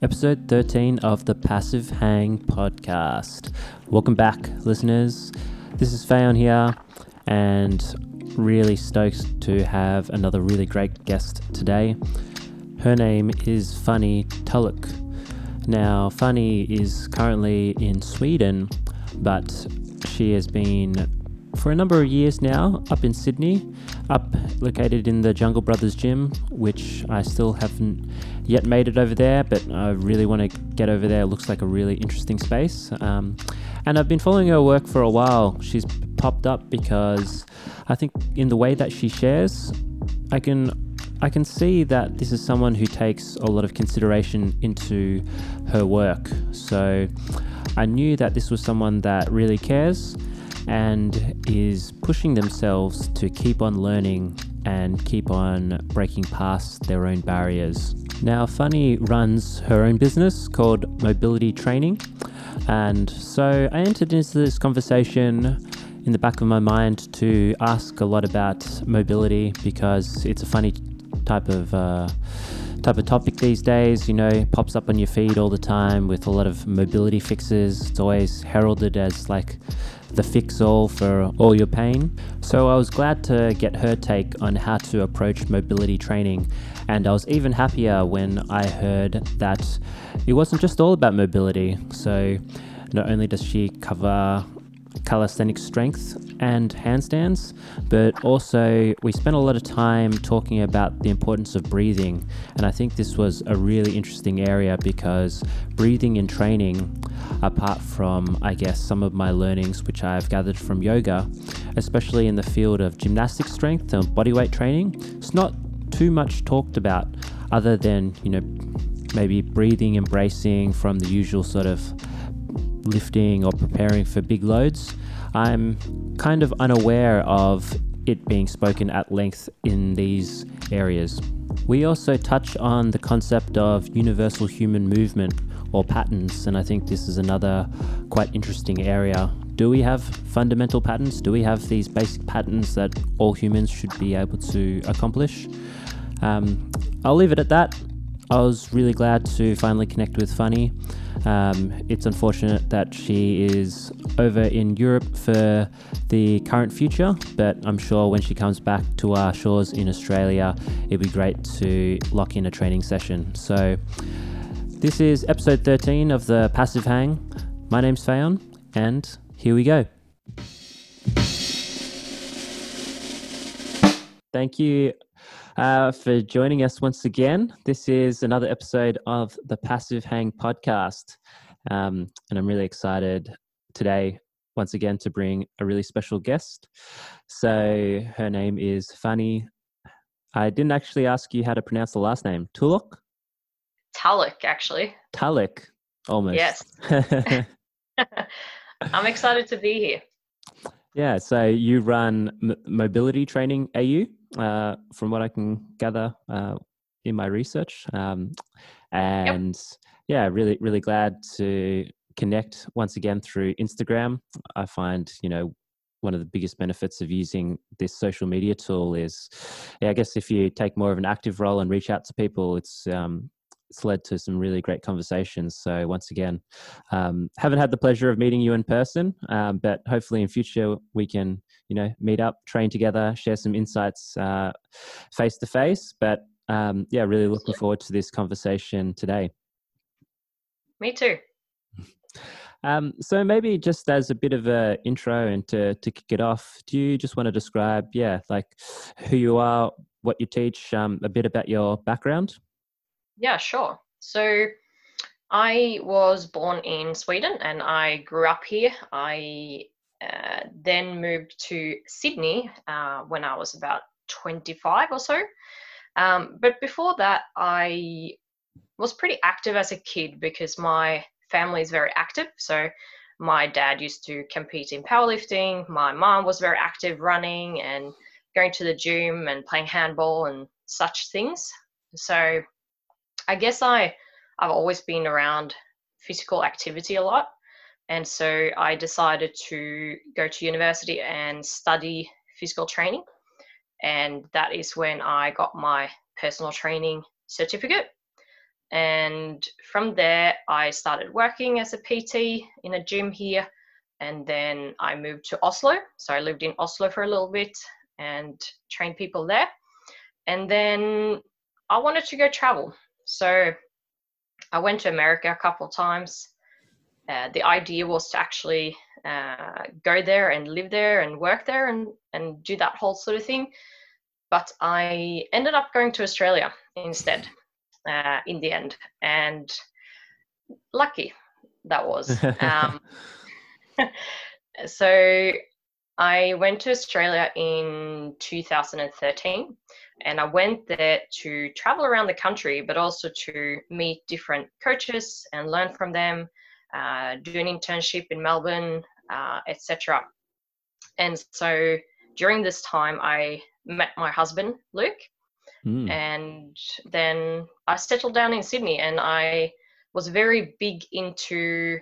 Episode 13 of the Passive Hang podcast. Welcome back, listeners. This is Fayon here, and really stoked to have another really great guest today. Her name is Fanny Tulloch. Now, Fanny is currently in Sweden, but she has been for a number of years now up in Sydney, up located in the Jungle Brothers gym, which I still haven't yet made it over there, but I really want to get over there. It looks like a really interesting space. Um, and I've been following her work for a while. She's popped up because I think in the way that she shares, I can I can see that this is someone who takes a lot of consideration into her work. So I knew that this was someone that really cares and is pushing themselves to keep on learning and keep on breaking past their own barriers. Now, Fanny runs her own business called Mobility Training. And so I entered into this conversation in the back of my mind to ask a lot about mobility because it's a funny type of uh, type of topic these days. You know, pops up on your feed all the time with a lot of mobility fixes. It's always heralded as like the fix all for all your pain. So I was glad to get her take on how to approach mobility training. And I was even happier when I heard that it wasn't just all about mobility. So not only does she cover calisthenic strength and handstands, but also we spent a lot of time talking about the importance of breathing. And I think this was a really interesting area because breathing in training, apart from, I guess, some of my learnings which I've gathered from yoga, especially in the field of gymnastic strength and bodyweight training, it's not too much talked about other than, you know, maybe breathing and bracing from the usual sort of lifting or preparing for big loads. I'm kind of unaware of it being spoken at length in these areas. We also touch on the concept of universal human movement or patterns, and I think this is another quite interesting area. Do we have fundamental patterns? Do we have these basic patterns that all humans should be able to accomplish? Um, I'll leave it at that. I was really glad to finally connect with Fanny. Um, it's unfortunate that she is over in Europe for the current future, but I'm sure when she comes back to our shores in Australia, it'd be great to lock in a training session. So, this is episode 13 of the Passive Hang. My name's Fayon, and here we go. Thank you uh, for joining us once again. This is another episode of the Passive Hang podcast. Um, and I'm really excited today, once again, to bring a really special guest. So her name is Fanny. I didn't actually ask you how to pronounce the last name. Tulok? Tulloch, actually. Tulloch, almost. Yes. I'm excited to be here. Yeah, so you run M- Mobility Training AU uh, from what I can gather uh, in my research. Um, and yep. yeah, really, really glad to connect once again through Instagram. I find, you know, one of the biggest benefits of using this social media tool is, yeah, I guess if you take more of an active role and reach out to people, it's um, it's led to some really great conversations. So once again, um, haven't had the pleasure of meeting you in person, um, but hopefully in future we can, you know, meet up, train together, share some insights face to face. But um, yeah, really looking forward to this conversation today. Me too. Um, so maybe just as a bit of a intro and to, to kick it off, do you just want to describe, yeah, like who you are, what you teach, um, a bit about your background? Yeah, sure. So I was born in Sweden and I grew up here. I uh, then moved to Sydney uh, when I was about 25 or so. Um, but before that, I was pretty active as a kid because my family is very active. So my dad used to compete in powerlifting. My mom was very active running and going to the gym and playing handball and such things. So I guess I I've always been around physical activity a lot, and so I decided to go to university and study physical training, and that is when I got my personal training certificate. And from there, I started working as a PT in a gym here. And then I moved to Oslo. So I lived in Oslo for a little bit and trained people there. And then I wanted to go travel. So I went to America a couple of times. Uh, the idea was to actually uh, go there and live there and work there and, and do that whole sort of thing. But I ended up going to Australia instead uh, in the end. And lucky that was. Um, so I went to Australia in 2013 and I went there to travel around the country, but also to meet different coaches and learn from them, uh, do an internship in Melbourne, uh, etc. And so during this time, I met my husband, Luke, mm. and then I settled down in Sydney and I was very big into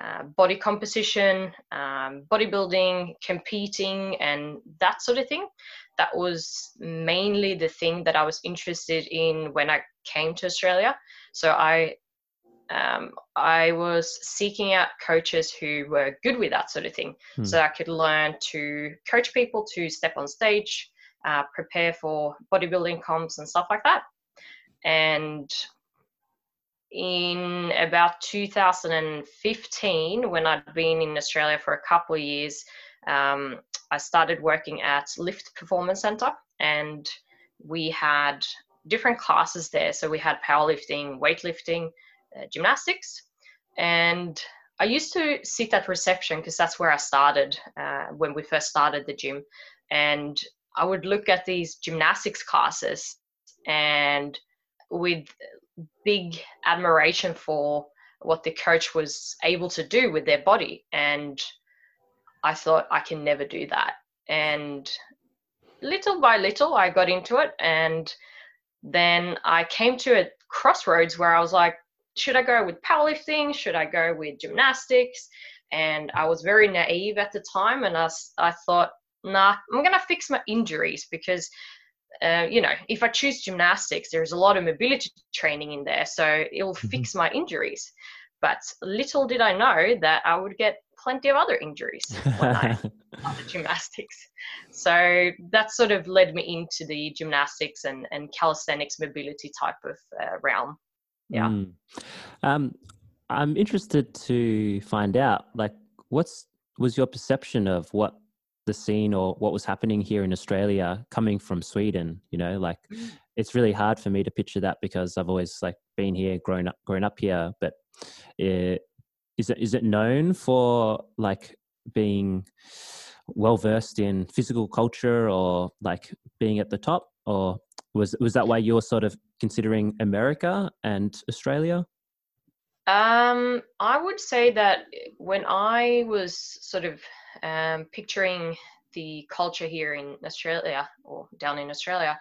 uh, body composition, um, bodybuilding, competing, and that sort of thing. That was mainly the thing that I was interested in when I came to Australia. So I um, I was seeking out coaches who were good with that sort of thing, hmm. so I could learn to coach people to step on stage, uh, prepare for bodybuilding comps and stuff like that. And in about 2015, when I'd been in Australia for a couple of years, um, I started working at Lift Performance Center, and we had different classes there. So we had powerlifting, weightlifting, uh, gymnastics, and I used to sit at reception because that's where I started uh, when we first started the gym, and I would look at these gymnastics classes and with big admiration for what the coach was able to do with their body. And I thought, I can never do that. And little by little, I got into it. And then I came to a crossroads where I was like, should I go with powerlifting? Should I go with gymnastics? And I was very naive at the time. And I, I thought, nah, I'm going to fix my injuries because uh, you know, if I choose gymnastics, there's a lot of mobility training in there, so it'll mm-hmm. fix my injuries. But little did I know that I would get plenty of other injuries when I started gymnastics. So that sort of led me into the gymnastics and, and calisthenics mobility type of uh, realm. Yeah. Mm. Um, I'm interested to find out, like, what's was your perception of what the scene or what was happening here in Australia coming from Sweden. You know, like mm. it's really hard for me to picture that because I've always like been here, grown up, grown up here. But it, is it is it known for like being well versed in physical culture or like being at the top, or was was that why you're sort of considering America and Australia? Um, I would say that when I was sort of um, picturing the culture here in Australia or down in Australia,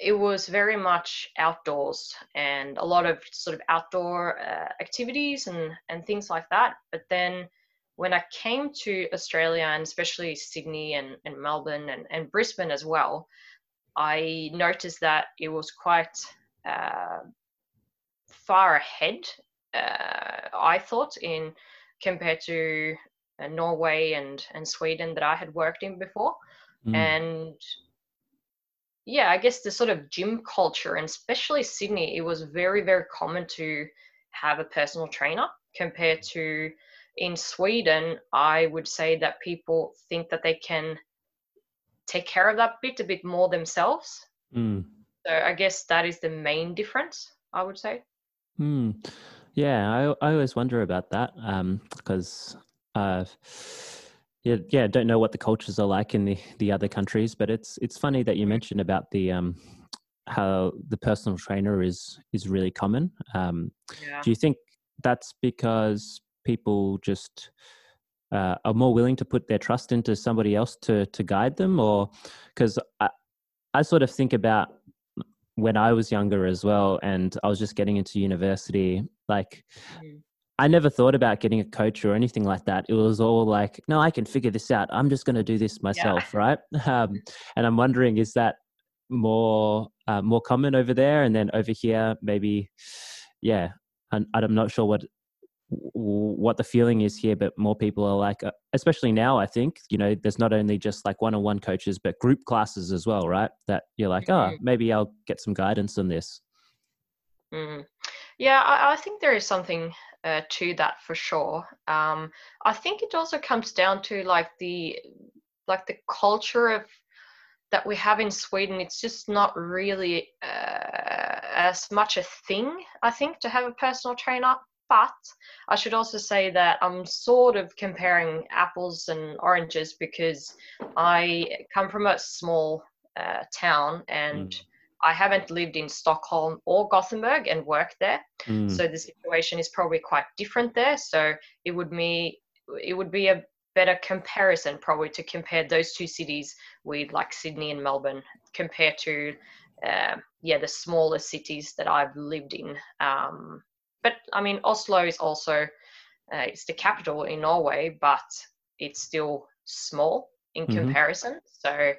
it was very much outdoors and a lot of sort of outdoor uh, activities and, and things like that. But then when I came to Australia and especially Sydney and, and Melbourne and, and Brisbane as well, I noticed that it was quite uh, far ahead, uh, I thought, in compared to uh, Norway and and Sweden that I had worked in before, mm. and yeah, I guess the sort of gym culture, and especially Sydney, it was very very common to have a personal trainer compared to in Sweden. I would say that people think that they can take care of that bit a bit more themselves. Mm. So I guess that is the main difference. I would say. Hmm. Yeah, I I always wonder about that because um, uh, yeah, yeah, don't know what the cultures are like in the, the other countries, but it's it's funny that you mentioned about the um, how the personal trainer is is really common. Um, yeah. Do you think that's because people just uh, are more willing to put their trust into somebody else to to guide them, or because I, I sort of think about when I was younger as well, and I was just getting into university, like. Mm I never thought about getting a coach or anything like that. It was all like, no, I can figure this out. I'm just going to do this myself, yeah. right? Um, and I'm wondering, is that more uh, more common over there, and then over here maybe, yeah. And I'm not sure what what the feeling is here, but more people are like, uh, especially now, I think, you know, there's not only just like one on one coaches, but group classes as well, right? That you're like, mm-hmm. oh, maybe I'll get some guidance on this. Mm. Yeah, I, I, think there is something uh, to that for sure. Um, I think it also comes down to like the like the culture of that we have in Sweden. It's just not really uh, as much a thing, I think, to have a personal trainer. But I should also say that I'm sort of comparing apples and oranges because I come from a small uh, town and mm. I haven't lived in Stockholm or Gothenburg and worked there. Mm. So the situation is probably quite different there. So it would me it would be a better comparison probably to compare those two cities with like Sydney and Melbourne compared to uh, yeah the smaller cities that I've lived in. Um, but I mean, Oslo is also uh, it's the capital in Norway, but it's still small in mm-hmm. comparison. So,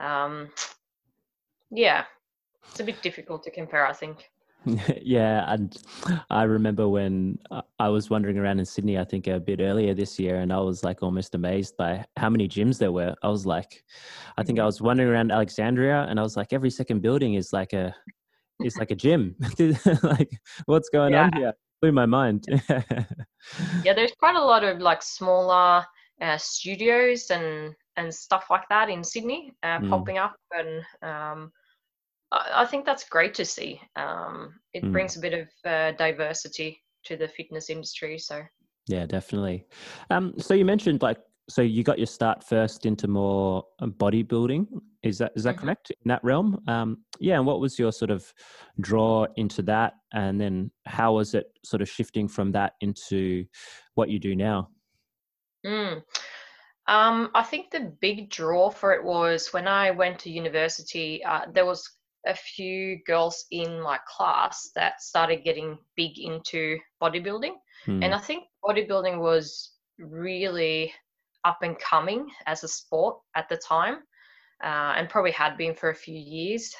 um, yeah, it's a bit difficult to compare, I think. yeah, and I remember when I was wandering around in Sydney, I think a bit earlier this year, and I was like almost amazed by how many gyms there were. I was like, I think I mm-hmm. was wandering around Alexandria, and I was like, every second building is like a it's like a gym. like, what's going yeah. on here? Blew my mind. yeah, there's quite a lot of like smaller uh, studios and and stuff like that in Sydney uh, mm. popping up, and um, I, I, think that's great to see. Um, it mm. brings a bit of uh, diversity to the fitness industry. So yeah, definitely. Um, so you mentioned like so you got your start first into more um, bodybuilding is that is that mm-hmm. correct in that realm um, yeah and what was your sort of draw into that and then how was it sort of shifting from that into what you do now mm. um, i think the big draw for it was when i went to university uh, there was a few girls in my class that started getting big into bodybuilding mm. and i think bodybuilding was really up and coming as a sport at the time uh, and probably had been for a few years.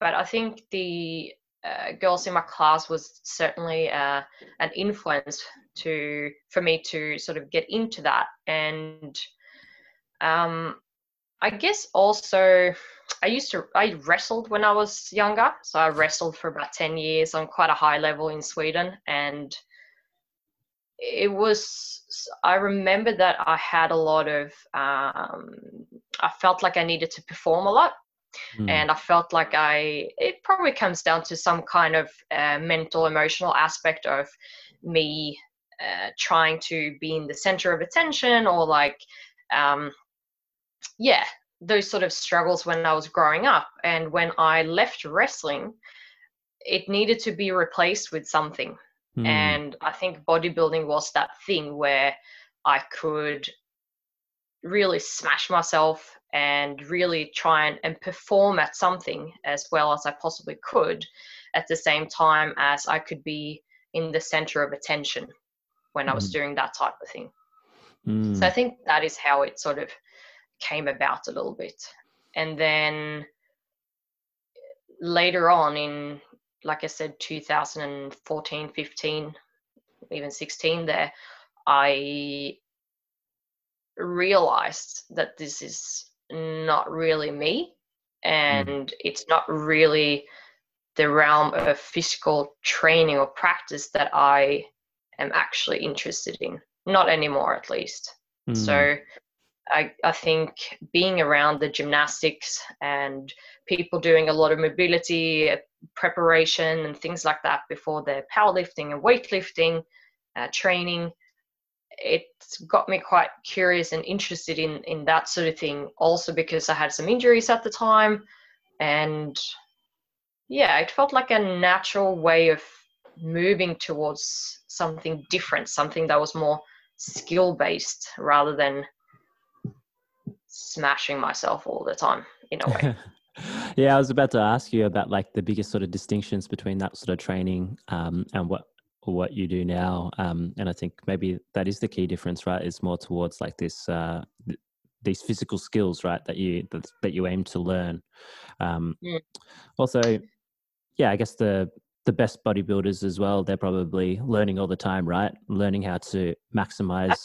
But I think the uh, girls in my class was certainly uh, an influence to for me to sort of get into that and um, I guess also I used to I wrestled when I was younger so I wrestled for about 10 years on quite a high level in Sweden and it was i remember that i had a lot of um, i felt like i needed to perform a lot mm. and i felt like i it probably comes down to some kind of uh, mental emotional aspect of me uh, trying to be in the center of attention or like um, yeah those sort of struggles when i was growing up and when i left wrestling it needed to be replaced with something Mm. And I think bodybuilding was that thing where I could really smash myself and really try and, and perform at something as well as I possibly could at the same time as I could be in the center of attention when mm. I was mm. doing that type of thing. Mm. So I think that is how it sort of came about a little bit. And then later on in like I said, 2014, 15, even 16 there, I realized that this is not really me mm. and it's not really the realm of physical training or practice that I am actually interested in. Not anymore, at least. Mm. So I, I think being around the gymnastics and people doing a lot of mobility preparation and things like that before their powerlifting and weightlifting uh, training it got me quite curious and interested in in that sort of thing. Also because i had some injuries at the time and yeah it felt like a natural way of moving towards something different something that was more skill based rather than smashing myself all the time in a way yeah, I was about to ask you about like the biggest sort of distinctions between that sort of training um, and what what you do now. Um, and I think maybe that is the key difference, right? Is more towards like this uh, these physical skills, right? That you that, that you aim to learn. Um, Mm. Also, yeah, I guess the the best bodybuilders as well. They're probably learning all the time, right? Learning how to maximize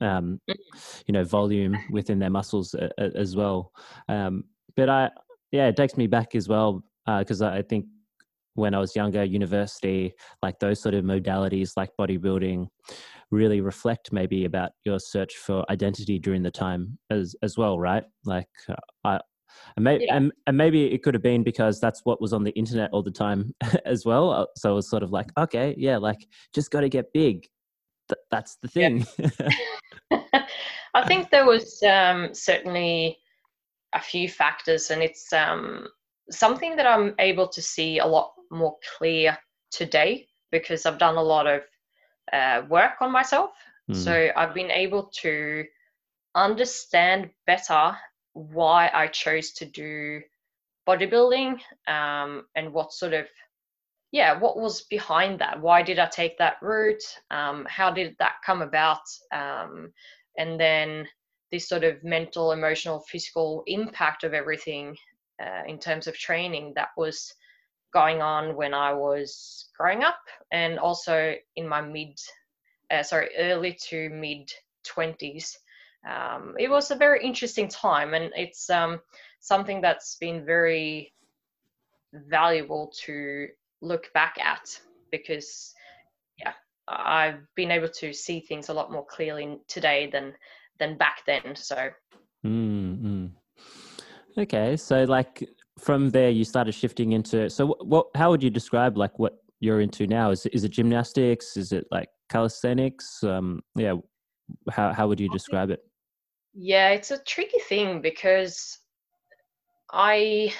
um, Mm. you know volume within their muscles a, a, as well. Um, but I yeah, it takes me back as well because I I think when I was younger, university, like those sort of modalities, like bodybuilding, really reflect maybe about your search for identity during the time as as well, right? Like uh, I. And, may, Yeah. and, and maybe it could have been because that's what was on the internet all the time as well. Uh, So it was sort of like, okay, yeah, like just got to get big. Th- that's the Yeah. thing. I think there was um, certainly a few factors, and it's um, something that I'm able to see a lot more clear today because I've done a lot of uh, work on myself. Mm. So I've been able to understand better why I chose to do bodybuilding um, and what sort of yeah what was behind that? Why did i take that route? Um, how did that come about? Um, and then this sort of mental emotional physical impact of everything uh, in terms of training that was going on when i was growing up and also in my mid uh, sorry early to mid 20s um, it was a very interesting time and it's um, something that's been very valuable to look back at because yeah i've been able to see things a lot more clearly today than than back then so Mm, mm. Okay, so like from there, you started shifting into. So, what, what? How would you describe like what you're into now? Is it, is it gymnastics? Is it like calisthenics? Um, yeah. How how would you describe it? Yeah it's a tricky thing because i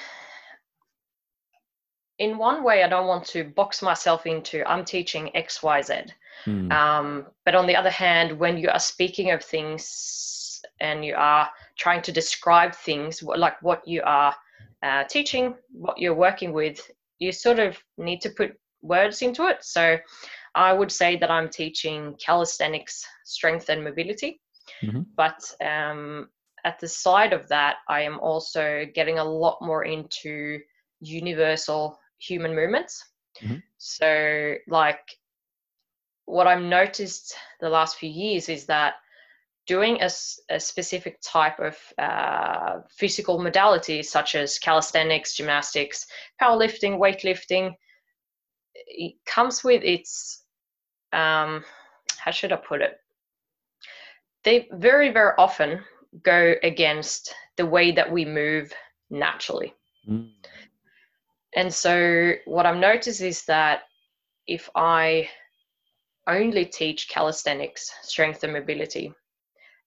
in one way i don't want to box myself into i'm teaching xyz Mm, Um, but on the other hand, when you are speaking of things and you are trying to describe things, like what you are uh, teaching, what you're working with, you sort of need to put words into it. So I would say that I'm teaching calisthenics, strength, and mobility. Mhm. But um, at the side of that, I am also getting a lot more into universal human movements. Mhm. So, like, what I've noticed the last few years is that doing a specific type of uh, physical modality, such as calisthenics, gymnastics, powerlifting, weightlifting, it comes with its, um, how should I put it? They very, very often go against the way that we move naturally. mm, And so what I've noticed is that if I only teach calisthenics, strength and mobility,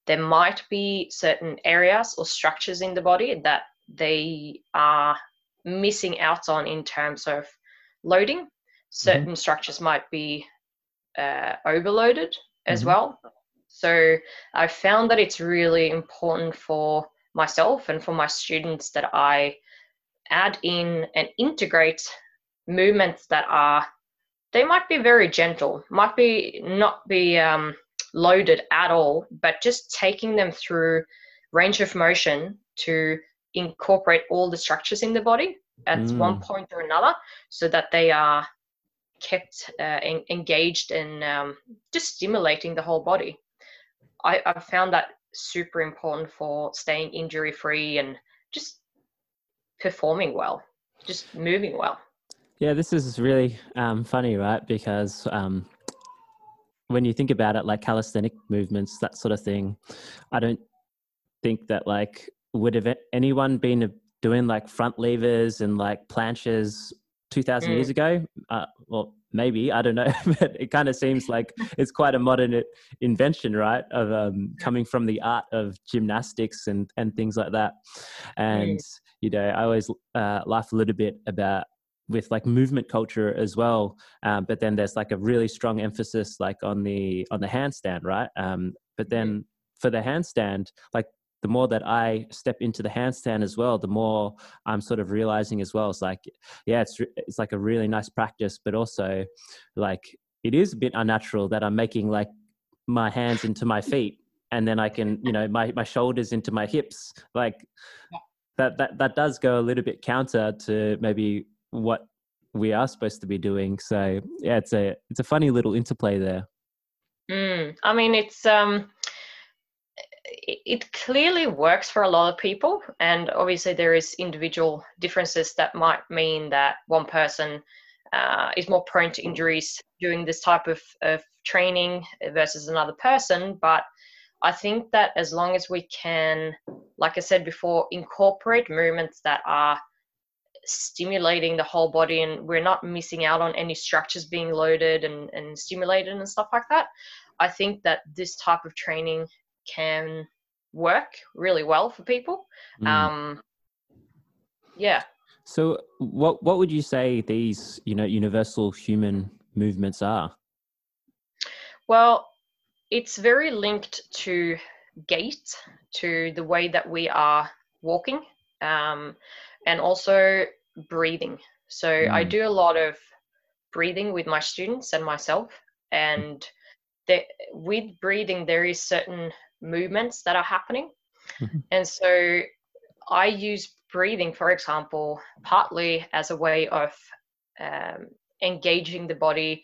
there might be certain areas or structures in the body that they are missing out on in terms of loading. Certain structures might be uh, overloaded as Mhm. well. So I found that it's really important for myself and for my students that I add in and integrate movements that are they might be very gentle might be not be um, loaded at all but just taking them through range of motion to incorporate all the structures in the body at one Mm. point or another so that they are kept uh, en- engaged and um, just stimulating the whole body I, found that super important for staying injury free and just performing well just moving well. Yeah, this is really um, funny, right? Because um, when you think about it, like calisthenic movements, that sort of thing, I don't think that like would have anyone been doing like front levers and like planches 2000 years ago? Uh, well maybe i don't know but it kind of seems like it's quite a modern invention right of um, coming from the art of gymnastics and and things like that. And you know i always uh, laugh a little bit about with like movement culture as well um, but then there's like a really strong emphasis like on the on the handstand right? Um, but then for the handstand like the more that I step into the handstand as well, the more I'm sort of realizing as well. It's like, yeah, it's it's like a really nice practice, but also like it is a bit unnatural that I'm making like my hands into my feet and then I can, you know, my, my shoulders into my hips. Like that, that, that does go a little bit counter to maybe what we are supposed to be doing. So yeah, it's a, it's a funny little interplay there. Mm, I mean, it's um, it, clearly works for a lot of people, and obviously there is individual differences that might mean that one person uh, is more prone to injuries doing this type of, of training versus another person. But I think that as long as we can, like I said before, incorporate movements that are stimulating the whole body and we're not missing out on any structures being loaded and, and stimulated and stuff like that, I think that this type of training can work really well for people. Mm. Um, yeah. So what, what would you say these, you know, universal human movements are? Well, it's very linked to gait, to the way that we are walking, um, and also breathing. So I Mm. do a lot of breathing with my students and myself, and the, with breathing there is certain movements that are happening, Mhm. and so I use breathing, for example, partly as a way of um, engaging the body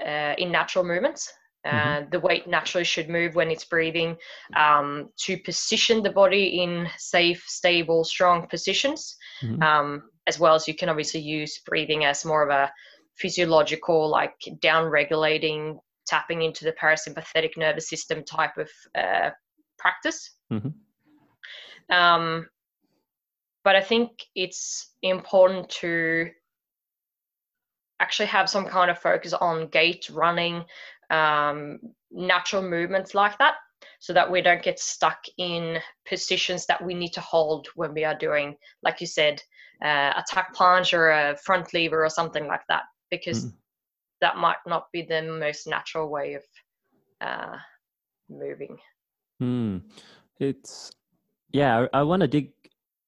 uh, in natural movements. Uh, The weight naturally should move when it's breathing um, to position the body in safe, stable, strong positions. Mhm. Um, as well as you can obviously use breathing as more of a physiological, like down regulating, tapping into the parasympathetic nervous system type of uh, practice. Mhm. Um, but I think it's important to actually have some kind of focus on gait, running, um, natural movements like that, so that we don't get stuck in positions that we need to hold when we are doing, like you said, uh, a tuck planche or a front lever or something like that, because Mm. That might not be the most natural way of uh, moving. Hmm. It's yeah. I, I want to dig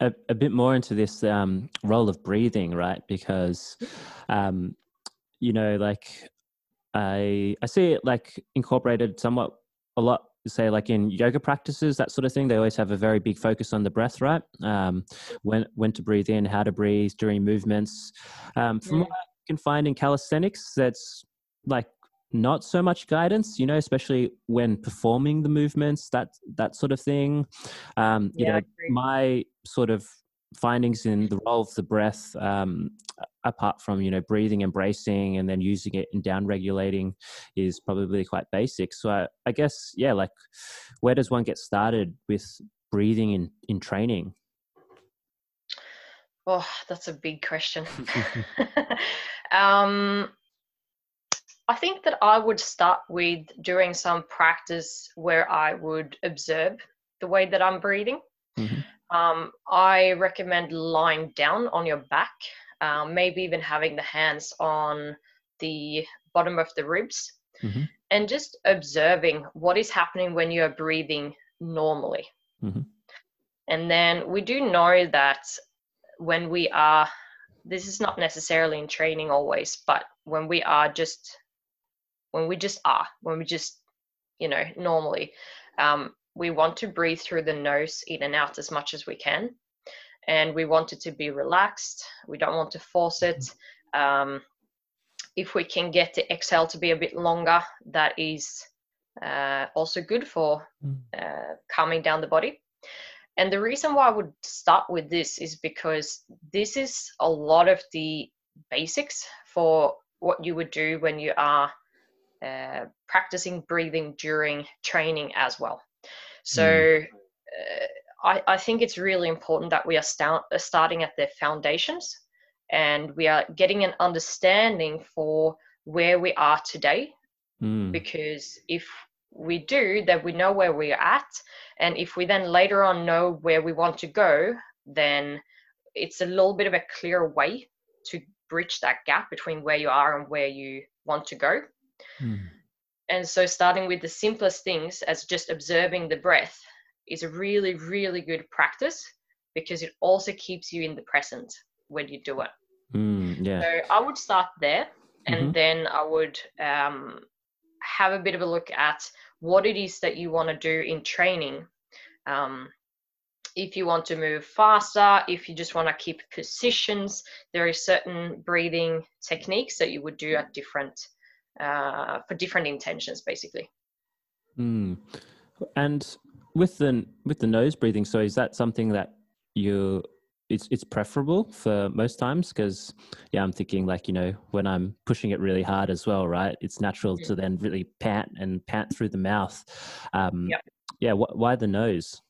a, a bit more into this um, role of breathing, right? Because um, you know, like I I see it like incorporated somewhat a lot. Say like in yoga practices, that sort of thing. They always have a very big focus on the breath, right? Um, when when to breathe in, how to breathe during movements. Um, from Mm. what can find in calisthenics, that's like not so much guidance, you know, especially when performing the movements, that that sort of thing. Um, you Yeah, know, my sort of findings in the role of the breath, um, apart from you know breathing and bracing, and then using it in down regulating, is probably quite basic. So I, I guess yeah, like where does one get started with breathing in in training? Oh, that's a big question. um, I think that I would start with doing some practice where I would observe the way that I'm breathing. Mhm. Um, I recommend lying down on your back, um, maybe even having the hands on the bottom of the ribs, Mhm. and just observing what is happening when you are breathing normally. Mhm. And then we do know that when we are, this is not necessarily in training always, but when we are just, when we just are, when we just, you know, normally, um, we want to breathe through the nose in and out as much as we can. And we want it to be relaxed. We don't want to force it. Um, if we can get the exhale to be a bit longer, that is uh, also good for Mm. uh, calming down the body. And the reason why I would start with this is because this is a lot of the basics for what you would do when you are uh, practicing breathing during training as well. So uh, I, I think it's really important that we are start, uh, starting at the foundations and we are getting an understanding for where we are today Mm. because if we do that we know where we're at and if we then later on know where we want to go then it's a little bit of a clear way to bridge that gap between where you are and where you want to go Mm. and so starting with the simplest things as just observing the breath is a really really good practice because it also keeps you in the present when you do it Mm. Yeah. so I would start there, and Mhm. then I would um, have a bit of a look at what it is that you want to do in training. Um, if you want to move faster, if you just want to keep positions, there are certain breathing techniques that you would do at different uh, for different intentions, basically. Mm. And with the with the nose breathing, so is that something that you it's it's preferable for most times because yeah i'm thinking like you know when i'm pushing it really hard as well right it's natural to then really pant and pant through the mouth. Um yep. yeah wh- why the nose?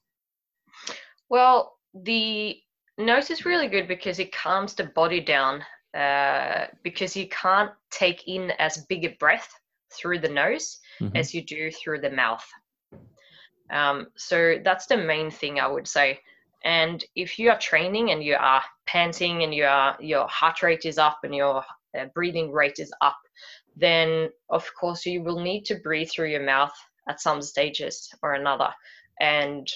Well the nose is really good because it calms the body down uh, because you can't take in as big a breath through the nose mm-hmm. as you do through the mouth. Um, so that's the main thing i would say and if you are training and you are panting and you are, your heart rate is up and your uh, breathing rate is up, then of course you will need to breathe through your mouth at some stages or another. And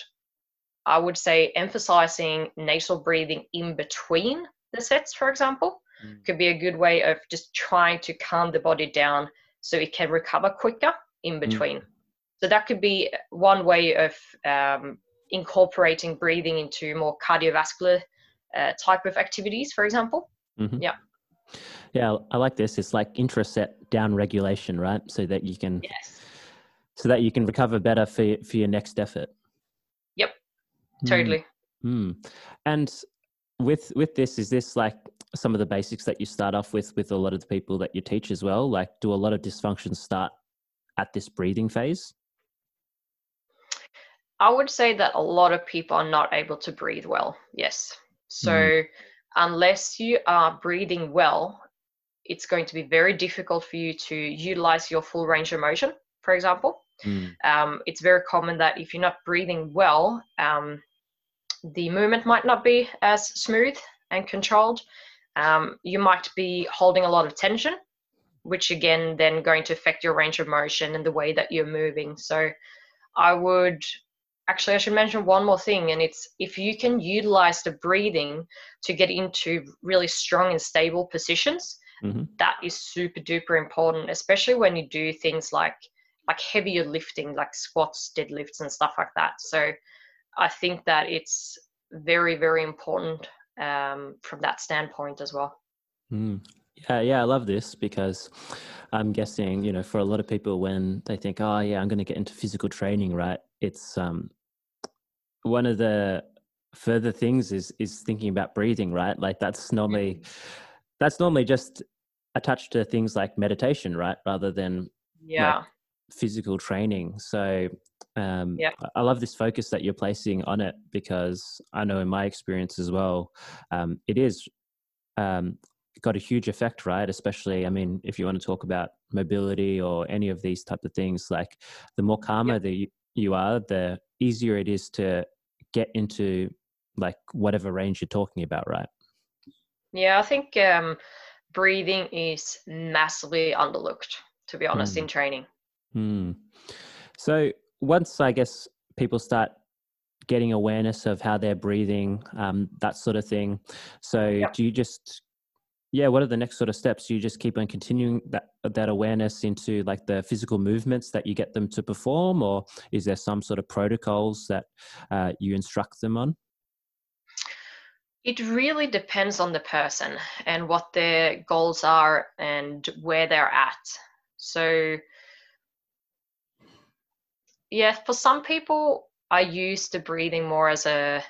I would say emphasizing nasal breathing in between the sets, for example, mm. could be a good way of just trying to calm the body down so it can recover quicker in mm. between. Mm. So that could be one way of um, incorporating breathing into more cardiovascular uh, type of activities, for example. Mm-hmm. Yeah. Yeah, I like this. It's like intraset down regulation, right? So that you can, yes. so that you can recover better for for your next effort. Yep, totally. Mm. Mm. And with with this, is this like some of the basics that you start off with with a lot of the people that you teach as well? Like, do a lot of dysfunctions start at this breathing phase? I would say that a lot of people are not able to breathe well. Yes. So mm. unless you are breathing well, it's going to be very difficult for you to utilize your full range of motion, for example. Mm. Um, it's very common that if you're not breathing well, um, the movement might not be as smooth and controlled. Um, you might be holding a lot of tension, which again then going to affect your range of motion and the way that you're moving. So I would actually i should mention one more thing and it's if you can utilize the breathing to get into really strong and stable positions mm-hmm. that is super duper important especially when you do things like like heavier lifting like squats deadlifts and stuff like that so i think that it's very very important um, from that standpoint as well mm. Yeah, yeah, I love this because I'm guessing, you know, for a lot of people when they think, oh yeah, I'm going to get into physical training, right? It's um one of the further things is is thinking about breathing, right? Like that's normally that's normally just attached to things like meditation, right? Rather than yeah like physical training. So um, yeah. I love this focus that you're placing on it because I know in my experience as well, um, it is um, got a huge effect, right? Especially, I mean, if you want to talk about mobility or any of these type of things, like the more calmer that you, you are, the easier it is to get into like whatever range you're talking about, right? Yeah, I think um, breathing is massively underlooked, to be honest, mm. in training. Mm. So once I guess people start getting awareness of how they're breathing, um, that sort of thing. So yep. do you just yeah what are the next sort of steps? You just keep on continuing that that awareness into like the physical movements that you get them to perform or is there some sort of protocols that uh, you instruct them on? It really depends on the person and what their goals are and where they're at. So yeah for some people i use the breathing more as a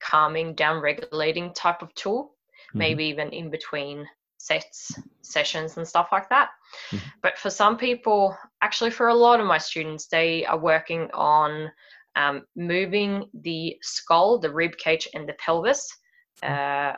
calming down regulating type of tool mm-hmm. maybe even in between sets, sessions, and stuff like that. Mm-hmm. But for some people, actually, for a lot of my students, they are working on um, moving the skull, the rib cage, and the pelvis uh,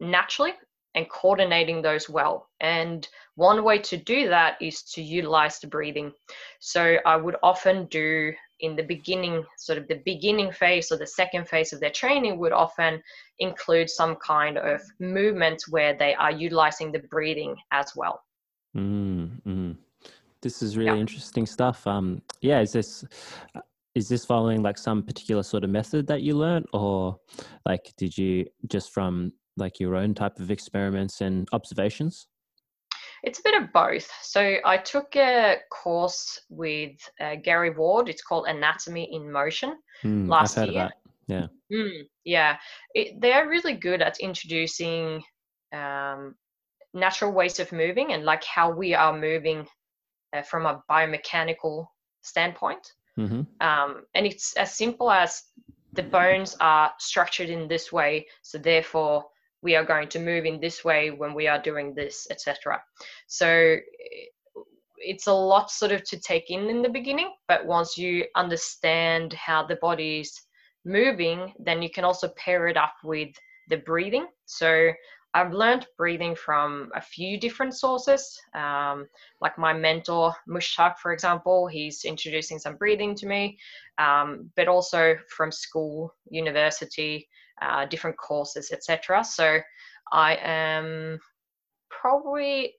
naturally and coordinating those well. And one way to do that is to utilize the breathing. So I would often do in the beginning, sort of the beginning phase or the second phase of their training, would often include some kind of movement where they are utilizing the breathing as well. Mm-hmm. This is really yeah. interesting stuff. Um, yeah, is this is this following like some particular sort of method that you learned, or like did you just from like your own type of experiments and observations? It's a bit of both. So I took a course with uh, Gary Ward. It's called Anatomy in Motion Mm, last year. Yeah. Mm, yeah, it, they're really good at introducing um, natural ways of moving and like how we are moving uh, from a biomechanical standpoint. hmm Um, and it's as simple as the bones are structured in this way, so therefore we are going to move in this way when we are doing this, etc. So it's a lot sort of to take in in the beginning, but once you understand how the body is moving, then you can also pair it up with the breathing. So I've learned breathing from a few different sources. Um, like my mentor, Mushtaq, for example, he's introducing some breathing to me, um, but also from school, university, uh, different courses, etc. So I am probably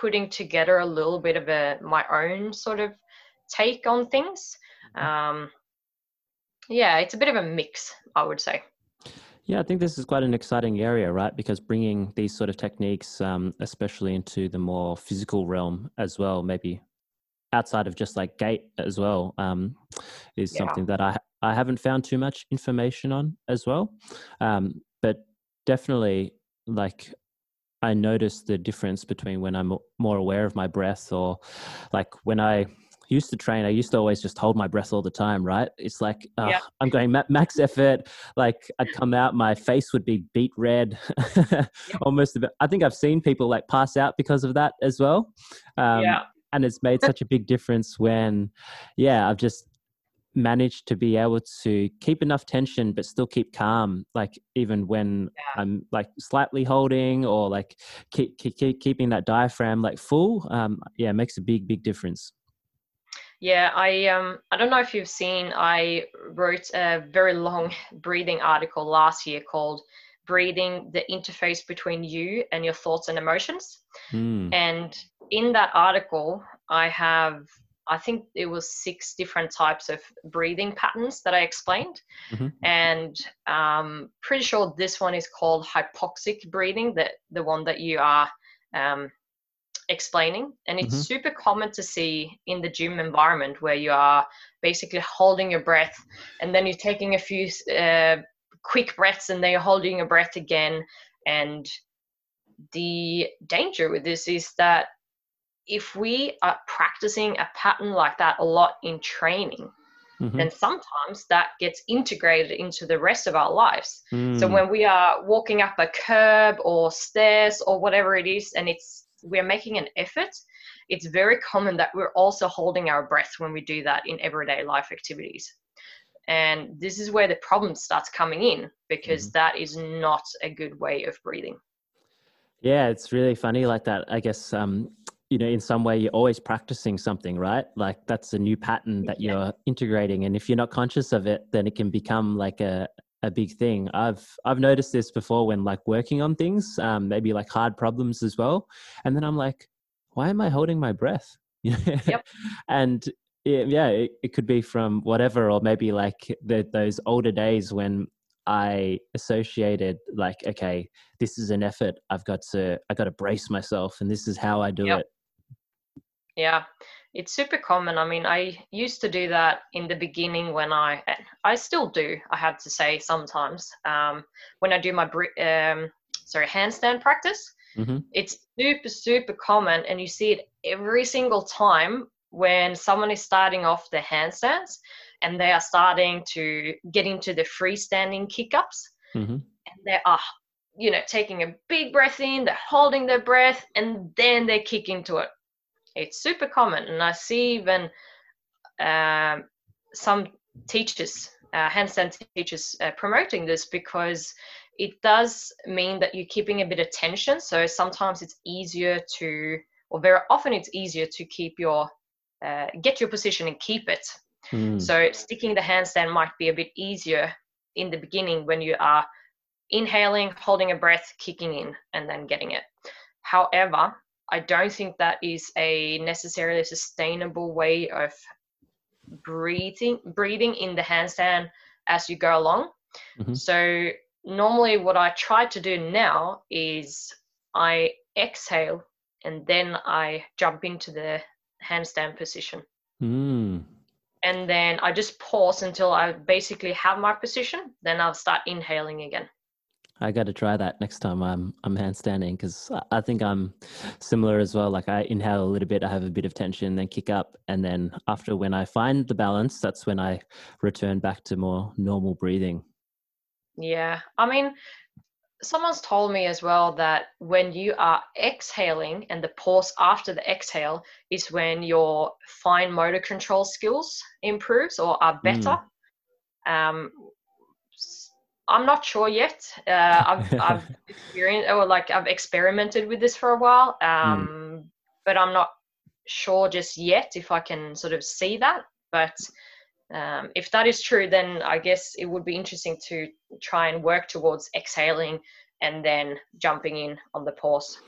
putting together a little bit of a my own sort of take on things. Um, yeah, it's a bit of a mix, I would say. Yeah, I think this is quite an exciting area, right? Because bringing these sort of techniques, um, especially into the more physical realm as well, maybe outside of just like gait as well, um, is Yeah. something that I I haven't found too much information on as well. Um, but definitely, like I noticed the difference between when I'm more aware of my breath, or like when I used to train, I used to always just hold my breath all the time, right? It's like uh, Yeah. I'm going ma- max effort. Like I'd come out, my face would be beet red, almost. About, I think I've seen people like pass out because of that as well. Um, yeah, and it's made such a big difference when, yeah, I've just managed to be able to keep enough tension but still keep calm like even when Yeah. i'm like slightly holding or like keep, keep, keep keeping that diaphragm like full um yeah it makes a big big difference yeah. I um I don't know if you've seen. I wrote a very long breathing article last year called "Breathing: The Interface Between You and Your Thoughts and Emotions." Mm, And in that article, I have, I think it was six different types of breathing patterns that I explained. Mhm. And um, pretty sure this one is called hypoxic breathing, that the one that you are um, explaining. And it's Mhm. super common to see in the gym environment where you are basically holding your breath and then you're taking a few uh, quick breaths and then you're holding your breath again. And the danger with this is that if we are practicing a pattern like that a lot in training, mhm, then sometimes that gets integrated into the rest of our lives. So mm, when we are walking up a curb or stairs or whatever it is, and it's we're making an effort, it's very common that we're also holding our breath when we do that in everyday life activities. And this is where the problem starts coming in because that is not a good way of breathing. yeah it's really funny like that i guess um you know in some way you're always practicing something right like that's a new pattern that Yeah. you're integrating and if you're not conscious of it then it can become like a a big thing i've i've noticed this before when like working on things um maybe like hard problems as well and then i'm like why am i holding my breath Yep. and yeah, yeah it, it could be from whatever or maybe like the, those older days when i associated like okay this is an effort i've got to i got to brace myself and this is how i do Yep. it Yeah, it's super common. I mean, I used to do that in the beginning when i i still do, I have to say sometimes, um, when I do my, um, sorry, handstand practice. Mhm. It's super, super common, and you see it every single time when someone is starting off their handstands and they are starting to get into the freestanding kick ups Mhm. and they are you know taking a big breath in they're holding their breath and then they kick into it it's super common and i see even um, some teachers uh, handstand teachers uh, promoting this because it does mean that you're keeping a bit of tension so sometimes it's easier to or very often it's easier to keep your uh, get your position and keep it Mm. so sticking the handstand might be a bit easier in the beginning when you are inhaling, holding a breath, kicking in, and then getting it. However, I don't think that is a necessarily sustainable way of breathing breathing in the handstand as you go along. Mhm. So normally what I try to do now is I exhale and then I jump into the handstand position. Mm. And then I just pause until I basically have my position. Then I'll start inhaling again. I got to try that next time I'm I'm handstanding because I think I'm similar as well. Like I inhale a little bit, I have a bit of tension, then kick up, and then after when I find the balance, that's when I return back to more normal breathing. Yeah, I mean, someone's told me as well that when you are exhaling and the pause after the exhale is when your fine motor control skills improves or are better. Mm. Um, I'm not sure yet. Uh, I've, I've experienced or like I've experimented with this for a while, hmm. um, mm. but I'm not sure just yet if I can sort of see that. But um, if that is true, then I guess it would be interesting to try and work towards exhaling and then jumping in on the pause.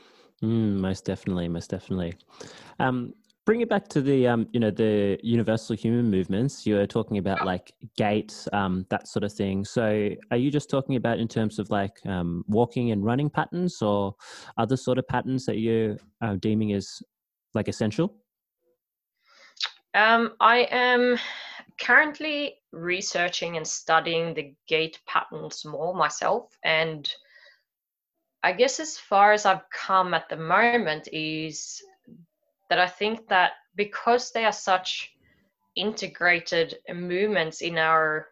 Mm, most definitely, most definitely. Um, bring it back to the um, you know the universal human movements. You were talking about like gait um, that sort of thing. So are you just talking about in terms of like um, walking and running patterns or other sort of patterns that you're uh, deeming as like essential? Um, i am currently researching and studying the gait patterns more myself and i guess as far as i've come at the moment is that I think that because they are such integrated movements in our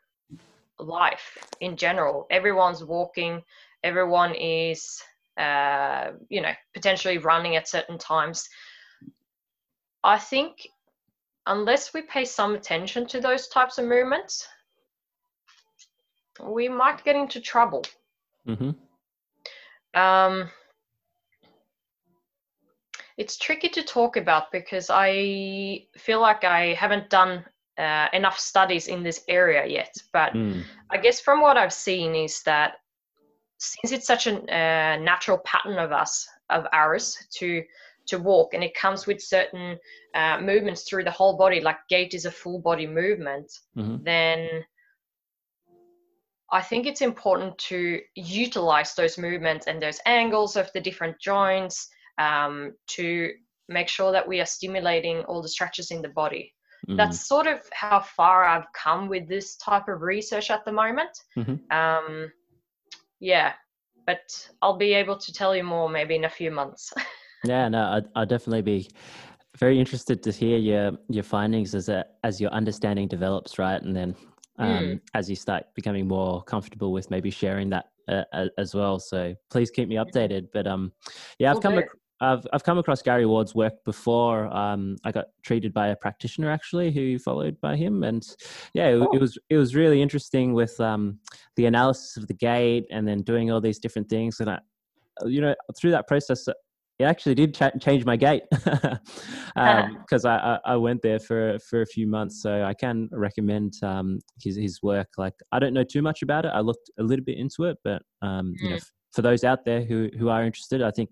life in general, everyone's walking, everyone is, uh, you know, potentially running at certain times. I think unless we pay some attention to those types of movements, we might get into trouble. Mm-hmm. Um, it's tricky to talk about because I feel like I haven't done uh, enough studies in this area yet. But mm. I guess from what I've seen is that since it's such a uh, natural pattern of us of ours to to walk and it comes with certain uh, movements through the whole body like gait is a full body movement mm-hmm. then i think it's important to utilize those movements and those angles of the different joints um, to make sure that we are stimulating all the structures in the body. Mm-hmm. That's sort of how far I've come with this type of research at the moment. Mm-hmm. Um, yeah, but I'll be able to tell you more maybe in a few months. yeah, no, I'd, I'd, definitely be very interested to hear your your findings as a, as your understanding develops, right? And then um, mm. as you start becoming more comfortable with maybe sharing that uh, as well. So please keep me updated. But um, yeah, I've come. Ac- I've I've come across Gary Ward's work before. Um, I got treated by a practitioner actually who followed by him, and yeah, it, oh. it was it was really interesting with um, the analysis of the gait and then doing all these different things. And I, you know, through that process, it actually did ch- change my gait because um, I, I went there for for a few months. So I can recommend um, his his work. Like I don't know too much about it. I looked a little bit into it, but um, mm. you know, mm for those out there who who are interested, I think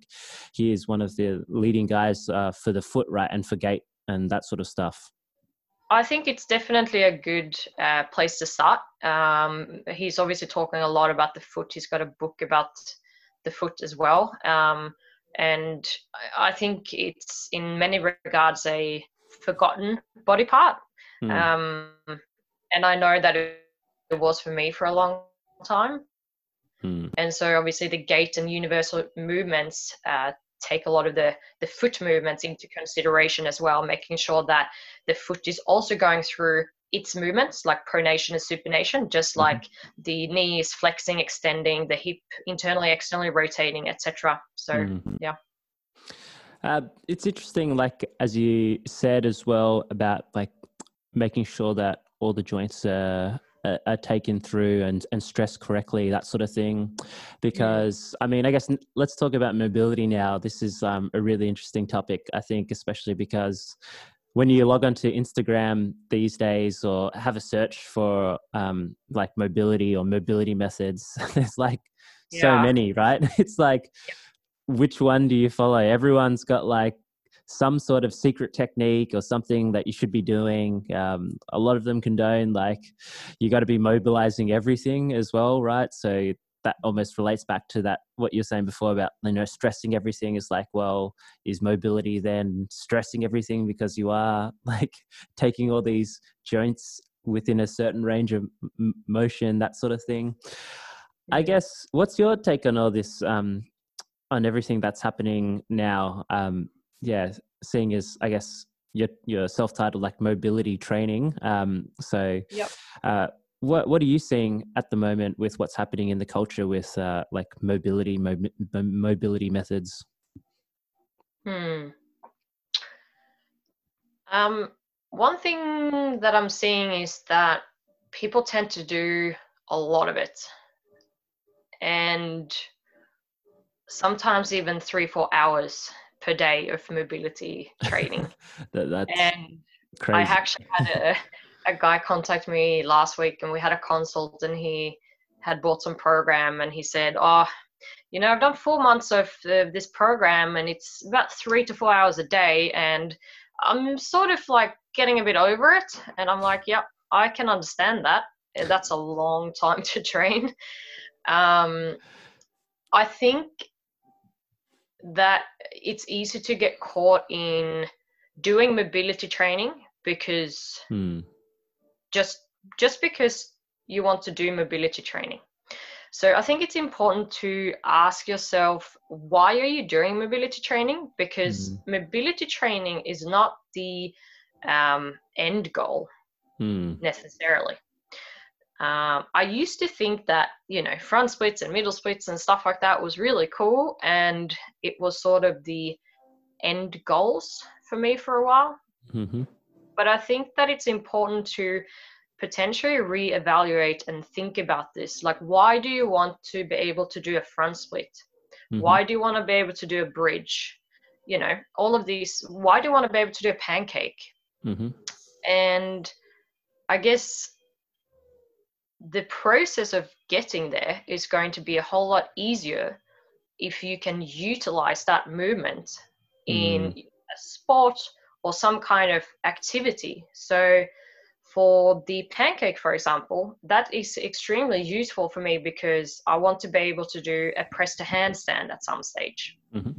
he is one of the leading guys uh, for the foot right and for gait and that sort of stuff. I think it's definitely a good uh, place to start. Um, he's obviously talking a lot about the foot. He's got a book about the foot as well. Um, and I think it's in many regards a forgotten body part. Mm. Um, and I know that it, it was for me for a long time. Hmm. And so obviously the gait and universal movements uh, take a lot of the, the foot movements into consideration as well, making sure that the foot is also going through its movements like pronation and supination, just mm-hmm. like the knee is flexing, extending, the hip internally, externally rotating, etc. So mm-hmm. yeah. Uh, it's interesting, like as you said as well about like making sure that all the joints are are, are taken through and, and stressed correctly, that sort of thing. Because, I mean, I guess let's talk about mobility now. This is um, a really interesting topic, I think, especially because when you log onto Instagram these days or have a search for um, like mobility or mobility methods, there's like yeah. so many, right? It's like, which one do you follow? Everyone's got like some sort of secret technique or something that you should be doing. Um, a lot of them condone like you got to be mobilizing everything as well, right? So that almost relates back to that what you're saying before about you know stressing everything is like well is mobility then stressing everything because you are like taking all these joints within a certain range of m- motion that sort of thing i guess what's your take on all this um on everything that's happening now um yeah seeing as i guess your your self-titled like mobility training um so Yep. uh what what are you seeing at the moment with what's happening in the culture with uh, like mobility mo- mo- mobility methods? Hmm. Um, one thing that I'm seeing is that people tend to do a lot of it, and sometimes even three, four hours per day of mobility training. that, that's and crazy. I actually had a, a guy contact me last week and we had a consult and he had bought some program and he said, Oh, you know, I've done four months of uh, this program and it's about three to four hours a day and I'm sort of like getting a bit over it. And I'm like, Yep, I can understand that. That's a long time to train. Um, I think that it's easy to get caught in doing mobility training because Hmm. just just because you want to do mobility training so i think it's important to ask yourself why are you doing mobility training because mobility training is not the um, end goal Hmm. necessarily um, i used to think that you know front splits and middle splits and stuff like that was really cool and it was sort of the end goals for me for a while hmm but I think that it's important to potentially reevaluate and think about this. Like, why do you want to be able to do a front split? Mm-hmm. Why do you want to be able to do a bridge? You know, all of these. Why do you want to be able to do a pancake? hmm And I guess the process of getting there is going to be a whole lot easier if you can utilize that movement in a sport or some kind of activity. So, for the pancake, for example, that is extremely useful for me because I want to be able to do a press to handstand at some stage. Mhm.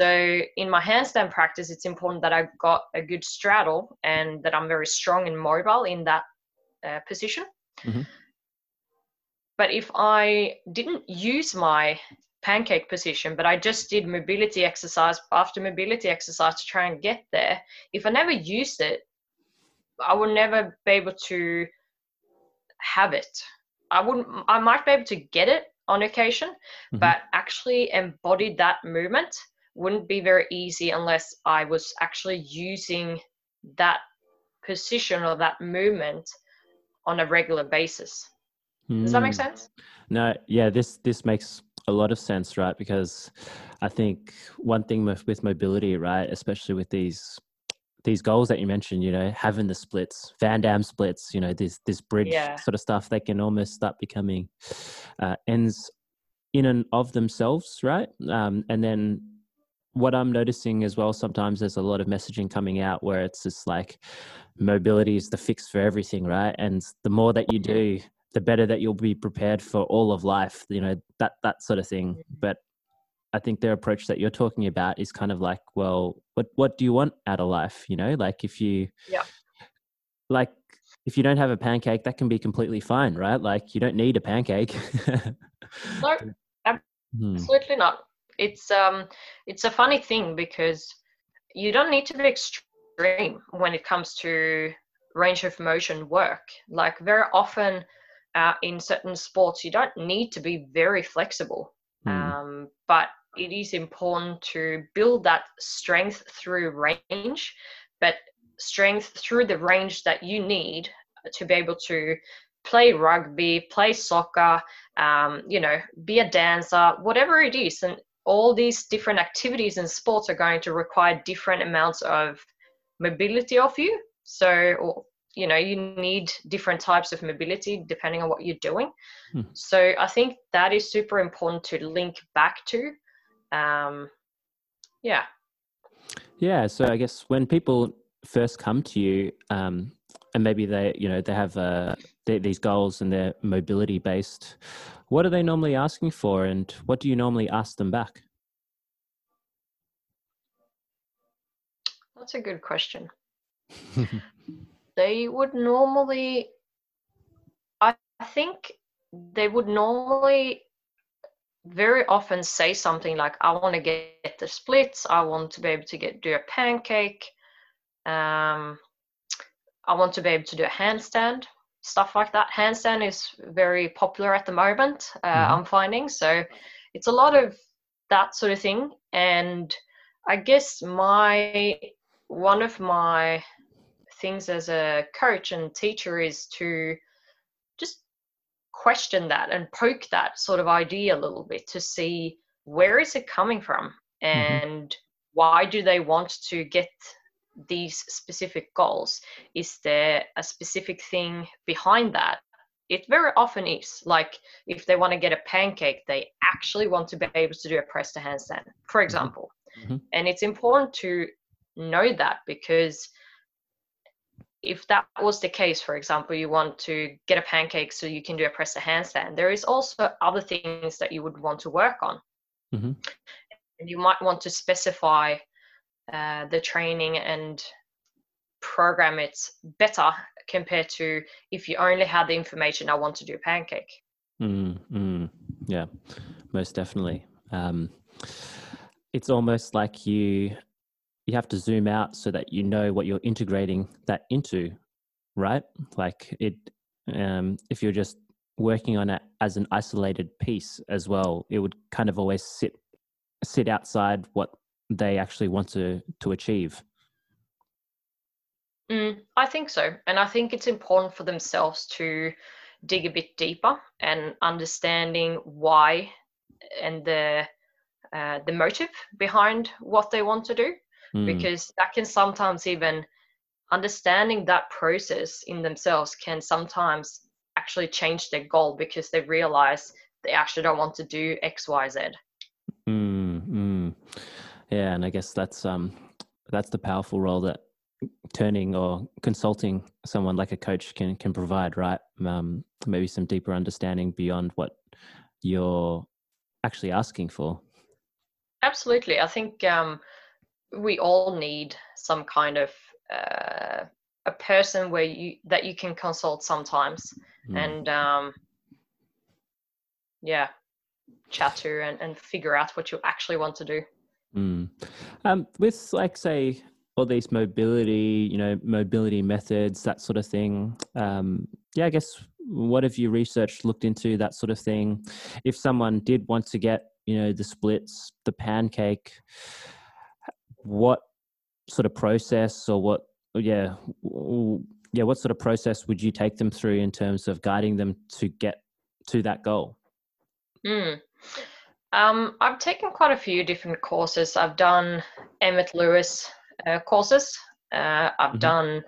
So, in my handstand practice, it's important that I've got a good straddle and that I'm very strong and mobile in that uh, position. Mhm. But if I didn't use my pancake position, but I just did mobility exercise after mobility exercise to try and get there, if I never used it, I would never be able to have it. I wouldn't, I might be able to get it on occasion, Mhm. but actually embody that movement wouldn't be very easy unless I was actually using that position or that movement on a regular basis. Does that make Mm. sense? No, yeah, this this makes a lot of sense, right? Because I think one thing with, with mobility, right, especially with these these goals that you mentioned, you know, having the splits, Van Damme splits, you know, this this bridge Yeah. sort of stuff, they can almost start becoming uh, ends in and of themselves, right? Um, and then what I'm noticing as well, sometimes there's a lot of messaging coming out where it's just like mobility is the fix for everything, right? And the more that you do, the better that you'll be prepared for all of life, you know, that that sort of thing. But I think their approach that you're talking about is kind of like, well, what what do you want out of life? You know, like if you Yeah. like if you don't have a pancake, that can be completely fine, right? Like you don't need a pancake. No, Hmm. absolutely not. It's um, it's a funny thing because you don't need to be extreme when it comes to range of motion work. Like very often uh, in certain sports, you don't need to be very flexible. Hmm. Um, but it is important to build that strength through range, but strength through the range that you need to be able to play rugby, play soccer, um, you know, be a dancer, whatever it is. And all these different activities and sports are going to require different amounts of mobility of you. So, or, you know, you need different types of mobility depending on what you're doing. Hmm. So, I think that is super important to link back to. Um, yeah. Yeah, so I guess when people first come to you, um, and maybe they, you know, they have uh, they, these goals and they're mobility based, what are they normally asking for, and what do you normally ask them back? That's a good question. they would normally, I think, they would normally very often say something like, "I want to get the splits. I want to be able to get do a pancake. Um, I want to be able to do a handstand." Stuff like that. Handstand is very popular at the moment. Uh, mm-hmm. I'm finding so it's a lot of that sort of thing. And I guess my one of my things as a coach and teacher is to just question that and poke that sort of idea a little bit to see where is it coming from mm-hmm. and mm-hmm. why do they want to get these specific goals is there a specific thing behind that it very often is like if they want to get a pancake they actually want to be able to do a press to handstand for mm-hmm. example mm-hmm. and it's important to know that because if that was the case, for example, you want to get a pancake so you can do a press a handstand, there is also other things that you would want to work on. Mm-hmm. And you might want to specify uh, the training and program it better compared to if you only had the information, I want to do a pancake. Mm, yeah, most definitely. Um, it's almost like you you have to zoom out so that you know what you're integrating that into right? Like it um, if you're just working on it as an isolated piece as well it would kind of always sit sit outside what they actually want to to achieve. Mm, i think so and i think it's important for themselves to dig a bit deeper and understanding why and the uh, the motive behind what they want to do mm. because that can sometimes even understanding that process in themselves can sometimes actually change their goal because they realize they actually don't want to do X, Y, Z. Mm, mm. Yeah, and I guess that's um that's the powerful role that turning or consulting someone like a coach can can provide, right? Um, maybe some deeper understanding beyond what you're actually asking for. Absolutely, I think um, we all need some kind of uh, a person where you that you can consult sometimes mm. and um, yeah chat to and, and figure out what you actually want to do mm. um, with like say all these mobility you know mobility methods that sort of thing um, yeah i guess what have you researched looked into that sort of thing if someone did want to get you know the splits the pancake what sort of process or what yeah yeah what sort of process would you take them through in terms of guiding them to get to that goal mm. um, i've taken quite a few different courses i've done emmet louis uh, courses uh, i've mm-hmm. done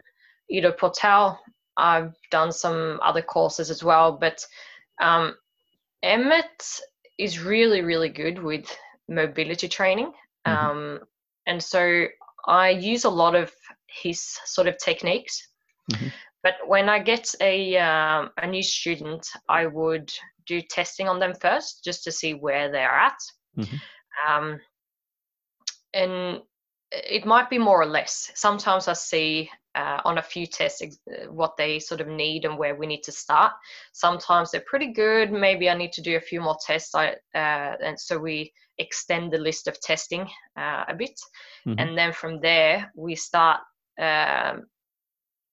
Ido Portal. i've done some other courses as well but um, emmett is really really good with mobility training mm-hmm. um, and so I use a lot of his sort of techniques. Mm-hmm. But when I get a um, a new student, I would do testing on them first, just to see where they're at. Mm-hmm. Um, and it might be more or less. Sometimes I see uh, on a few tests what they sort of need and where we need to start. Sometimes they're pretty good. Maybe I need to do a few more tests. I, uh, and so we extend the list of testing uh, a bit. Mm-hmm. And then from there, we start. Um,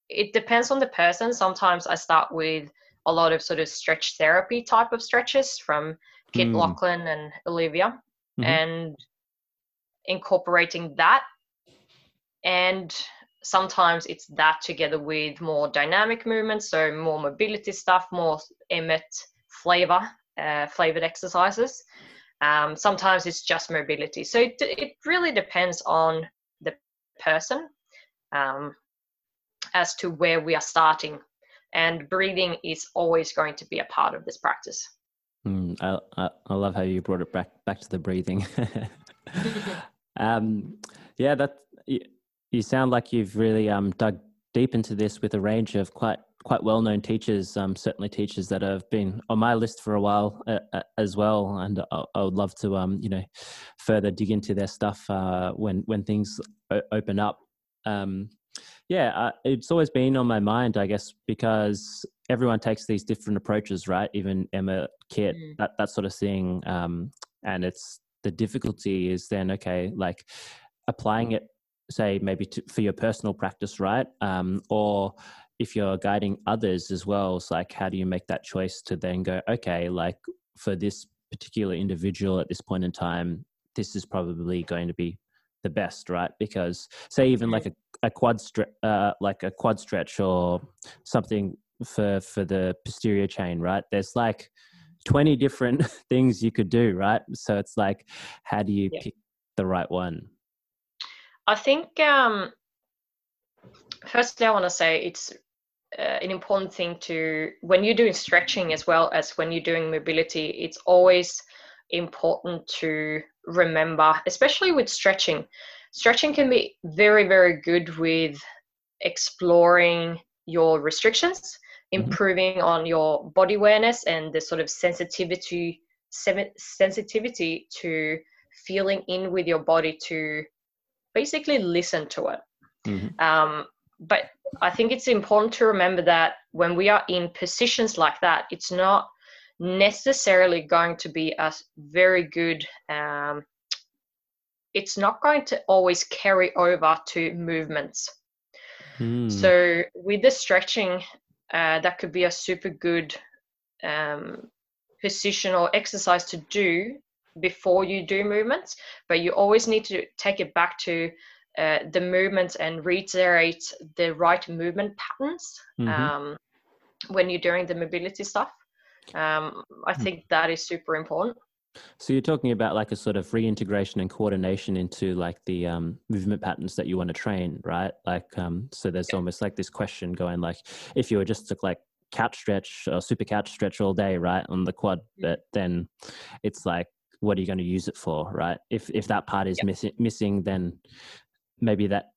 it depends on the person. Sometimes I start with a lot of sort of stretch therapy type of stretches from Kit mm. Laughlin and Olivia. Mm-hmm. And incorporating that and sometimes it's that together with more dynamic movements so more mobility stuff more Emmet flavor uh, flavored exercises um, sometimes it's just mobility. So it, it really depends on the person um, as to where we are starting. And breathing is always going to be a part of this practice. Mm, I, I, I love how you brought it back back to the breathing. Um, yeah, that you sound like you've really um, dug deep into this with a range of quite quite well known teachers. Um, certainly teachers that have been on my list for a while uh, uh, as well, and I, I, would love to um, you know further dig into their stuff uh, when when things o- open up. Um, yeah, uh, it's always been on my mind, I guess, because everyone takes these different approaches, right? Even Emma, Kit, mm. that that sort of thing. Um, and it's the difficulty is then okay, like applying it, say maybe to, for your personal practice, right? Um, or if you're guiding others as well, it's like how do you make that choice to then go, okay, like for this particular individual at this point in time, this is probably going to be the best, right? Because say even like a, a quad stretch, uh, like a quad stretch or something for for the posterior chain, right? There's like 20 different things you could do, right? So it's like, how do you yeah. pick the right one? I think, um, firstly, I want to say it's uh, an important thing to, when you're doing stretching as well as when you're doing mobility, it's always important to remember, especially with stretching. Stretching can be very, very good with exploring your restrictions Mm-hmm. improving mm-hmm. on your body awareness and the sort of sensitivity sensitivity to feeling in with your body to basically listen to it mm-hmm. um, but i think it's important to remember that when we are in positions like that it's not necessarily going to be a very good um, it's not going to always carry over to movements mm. so with the stretching uh, that could be a super good um, position or exercise to do before you do movements, but you always need to take it back to uh, the movements and reiterate the right movement patterns mm-hmm. um, when you're doing the mobility stuff. Um, I hmm. think that is super important. So you're talking about like a sort of reintegration and coordination into like the um, movement patterns that you want to train, right? Like, um, so there's yeah. almost like this question going like, if you were just to like couch stretch or super couch stretch all day, right, on the quad, but then it's like, what are you going to use it for, right? If if that part is missing, missing, then maybe that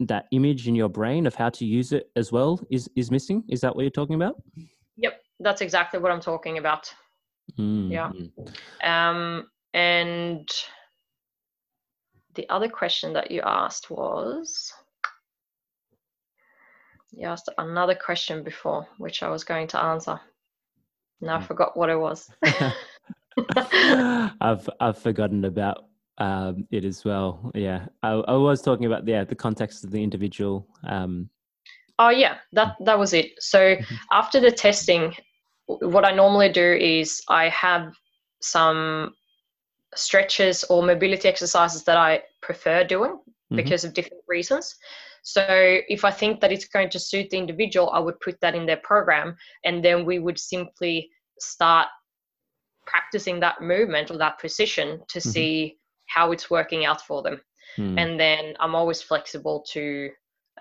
that image in your brain of how to use it as well is is missing. Is that what you're talking about? Yep, that's exactly what I'm talking about. Mm-hmm. Yeah. Um, and the other question that you asked was you asked another question before, which I was going to answer. Now I mm. forgot what it was. I've I've forgotten about um, it as well. Yeah, I, I was talking about yeah the context of the individual. Um, oh yeah, that that was it. So mm-hmm. after the testing, what I normally do is I have some stretches or mobility exercises that I prefer doing mm-hmm. because of different reasons. So if I think that it's going to suit the individual, I would put that in their program and then we would simply start practicing that movement or that position to mm-hmm. see how it's working out for them. Mm. And then I'm always flexible to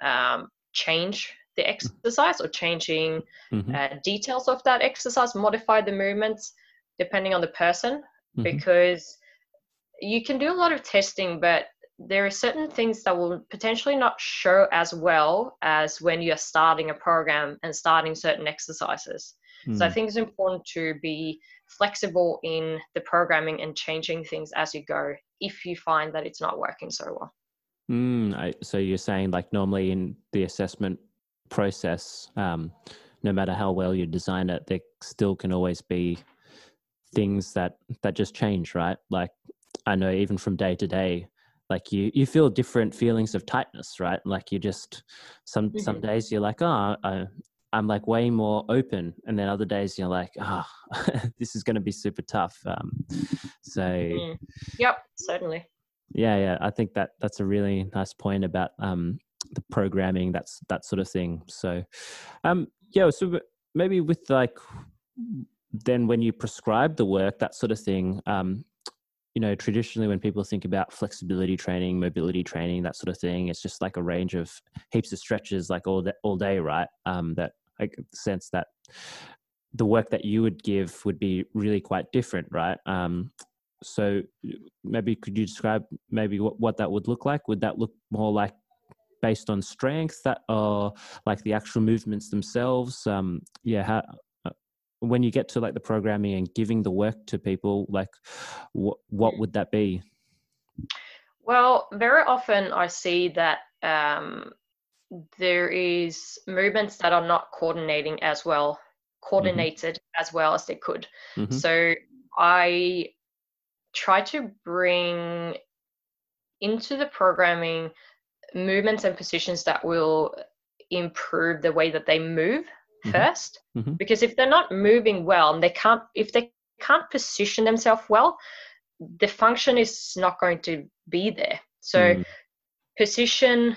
um, change the exercise or changing mm-hmm. uh, details of that exercise, modify the movements depending on the person, mm-hmm. because you can do a lot of testing, but there are certain things that will potentially not show as well as when you're starting a program and starting certain exercises. Mm. So I mm. think it's important to be flexible in the programming and changing things as you go if you find that it's not working so well. Mm, I, so you're saying like normally in the assessment process, um, no matter how well you design it, there still can always be things that that just change, right? Like I know even from day to day, like you you feel different feelings of tightness, right? Like you just some mm-hmm. some days you're like, oh, I, I'm like way more open, and then other days you're like, ah, oh, this is going to be super tough. Um, so, mm. yep, certainly. Yeah, yeah, I think that that's a really nice point about um, the programming, that's that sort of thing. So, um, yeah, so maybe with like then when you prescribe the work, that sort of thing. Um, you know, traditionally when people think about flexibility training, mobility training, that sort of thing, it's just like a range of heaps of stretches, like all day, all day, right? Um, that I sense that the work that you would give would be really quite different, right? Um, so maybe could you describe maybe what, what that would look like? Would that look more like based on strength that or like the actual movements themselves um yeah how uh, when you get to like the programming and giving the work to people like what what would that be well very often i see that um there is movements that are not coordinating as well mm-hmm. coordinated mm-hmm. as well as they could mm-hmm. so i try to bring into the programming movements and positions that will improve the way that they move mm-hmm. 1st mm-hmm. because if they're not moving well and they can't if they can't position themselves well the function is not going to be there so mm. position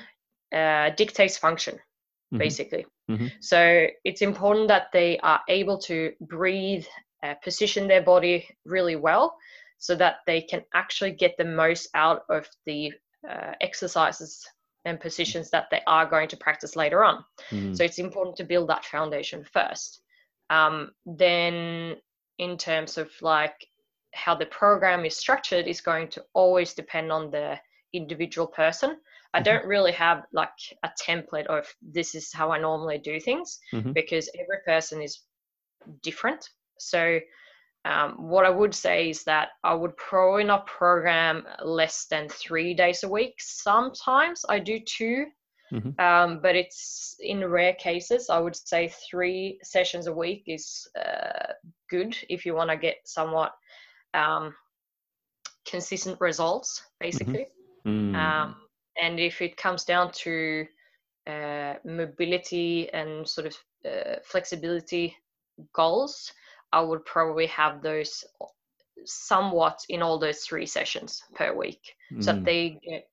uh, dictates function mm-hmm. basically mm-hmm. so it's important that they are able to breathe uh, position their body really well so that they can actually get the most out of the uh, exercises and positions that they are going to practice later on. Mm-hmm. So it's important to build that foundation first. Um, then, in terms of like how the program is structured, is going to always depend on the individual person. I mm-hmm. don't really have like a template of this is how I normally do things mm-hmm. because every person is different. So um, what I would say is that I would probably not program less than three days a week. Sometimes I do 2 mm-hmm. um, but it's in rare cases. I would say three sessions a week is uh, good if you want to get somewhat um, consistent results, basically. Mm-hmm. Mm. And if it comes down to uh, mobility and sort of uh, flexibility goals, I would probably have those somewhat in all those three sessions per week mm. so that they get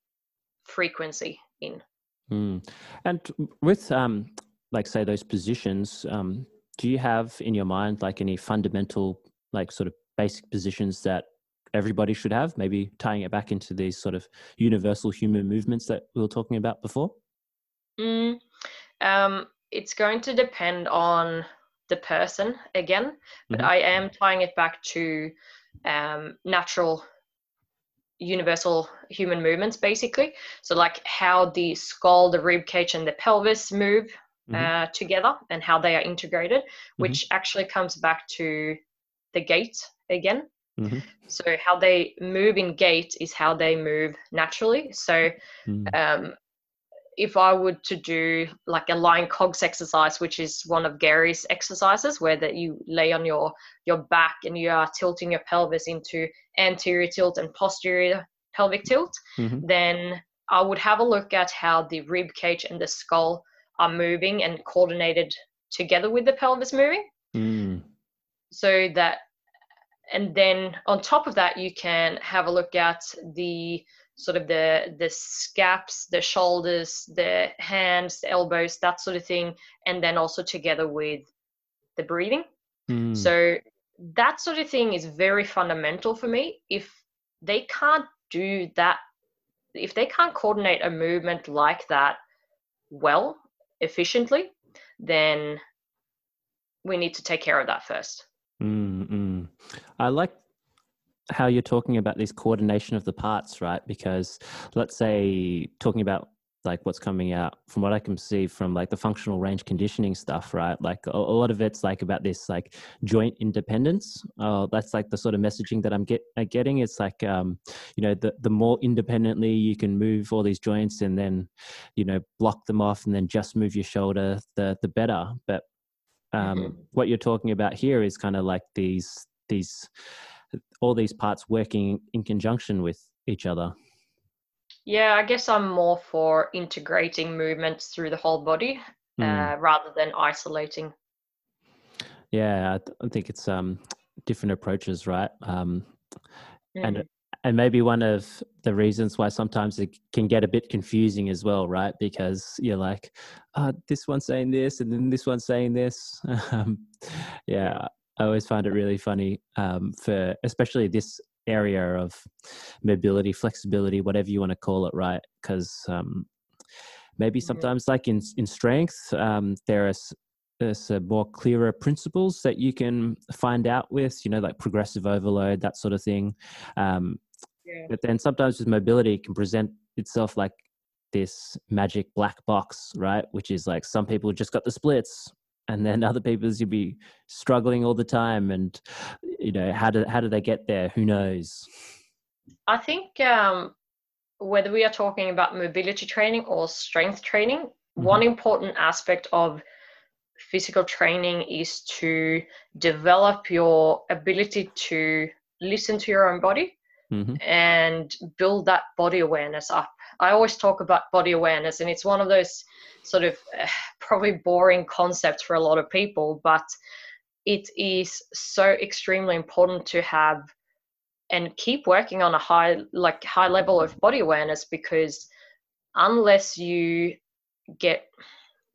frequency in. Mm. And with, um, like, say, those positions, um, do you have in your mind like any fundamental, like, sort of basic positions that everybody should have? Maybe tying it back into these sort of universal human movements that we were talking about before? Mm, um, it's going to depend on the person again, but mm-hmm. I am tying it back to um, natural universal human movements basically so like how the skull the rib cage and the pelvis move mm-hmm. uh, together and how they are integrated mm-hmm. which actually comes back to the gait again mm-hmm. so how they move in gait is how they move naturally so mm. um, if I were to do like a lying cogs exercise, which is one of Gary's exercises, where that you lay on your your back and you are tilting your pelvis into anterior tilt and posterior pelvic tilt, mm-hmm. then I would have a look at how the rib cage and the skull are moving and coordinated together with the pelvis moving. Mm. So that, and then on top of that, you can have a look at the sort of the the scaps the shoulders the hands the elbows that sort of thing. And then also together with the breathing. Mm. so that sort of thing is very fundamental for me. If they can't do that if they can't coordinate a movement like that well efficiently then we need to take care of that first. Mm i like how you're talking about this coordination of the parts, right? Because let's say talking about like what's coming out from what I can see from like the functional range conditioning stuff, right? Like a, a lot of it's like about this like joint independence. Uh, that's like the sort of messaging that I'm get uh, getting. It's like um, you know the the more independently you can move all these joints and then you know block them off and then just move your shoulder, the the better. But um, mm-hmm. what you're talking about here is kind of like these these all these parts working in conjunction with each other. Yeah, I guess I'm more for integrating movements through the whole body mm. uh, rather than isolating. Yeah, I, th- I think it's um, different approaches, right? Um, mm. And and maybe one of the reasons why sometimes it can get a bit confusing as well, right? Because you're like, oh, this one's saying this, and then this one's saying this. um, yeah, I always find it really funny um, for especially this area of mobility, flexibility, whatever you want to call it, right? Because um, maybe sometimes, like in in strength, um, there are there's more clearer principles that you can find out with, you know, like progressive overload, that sort of thing. Um, yeah. But then sometimes with mobility, it can present itself like this magic black box, right? Which is like some people just got the splits, and then other people's you'll be struggling all the time, and you know how do how do they get there? Who knows? I think um, whether we are talking about mobility training or strength training, mm-hmm. one important aspect of physical training is to develop your ability to listen to your own body mm-hmm. and build that body awareness up. I always talk about body awareness, and it's one of those sort of uh, probably boring concepts for a lot of people, but it is so extremely important to have and keep working on a high like high level of body awareness because unless you get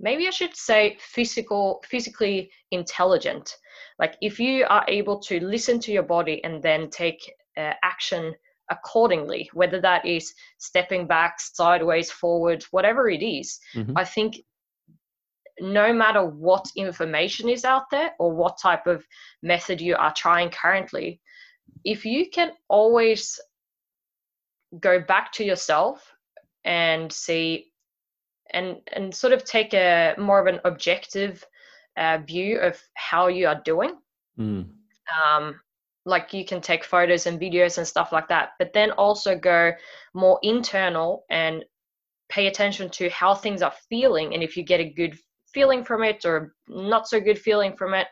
maybe i should say physical physically intelligent like if you are able to listen to your body and then take uh, action accordingly whether that is stepping back sideways forward whatever it is, mm-hmm. i think no matter what information is out there or what type of method you are trying currently if you can always go back to yourself and see and and sort of take a more of an objective uh, view of how you are doing mm. um, like you can take photos and videos and stuff like that but then also go more internal and pay attention to how things are feeling and if you get a good feeling from it or not so good feeling from it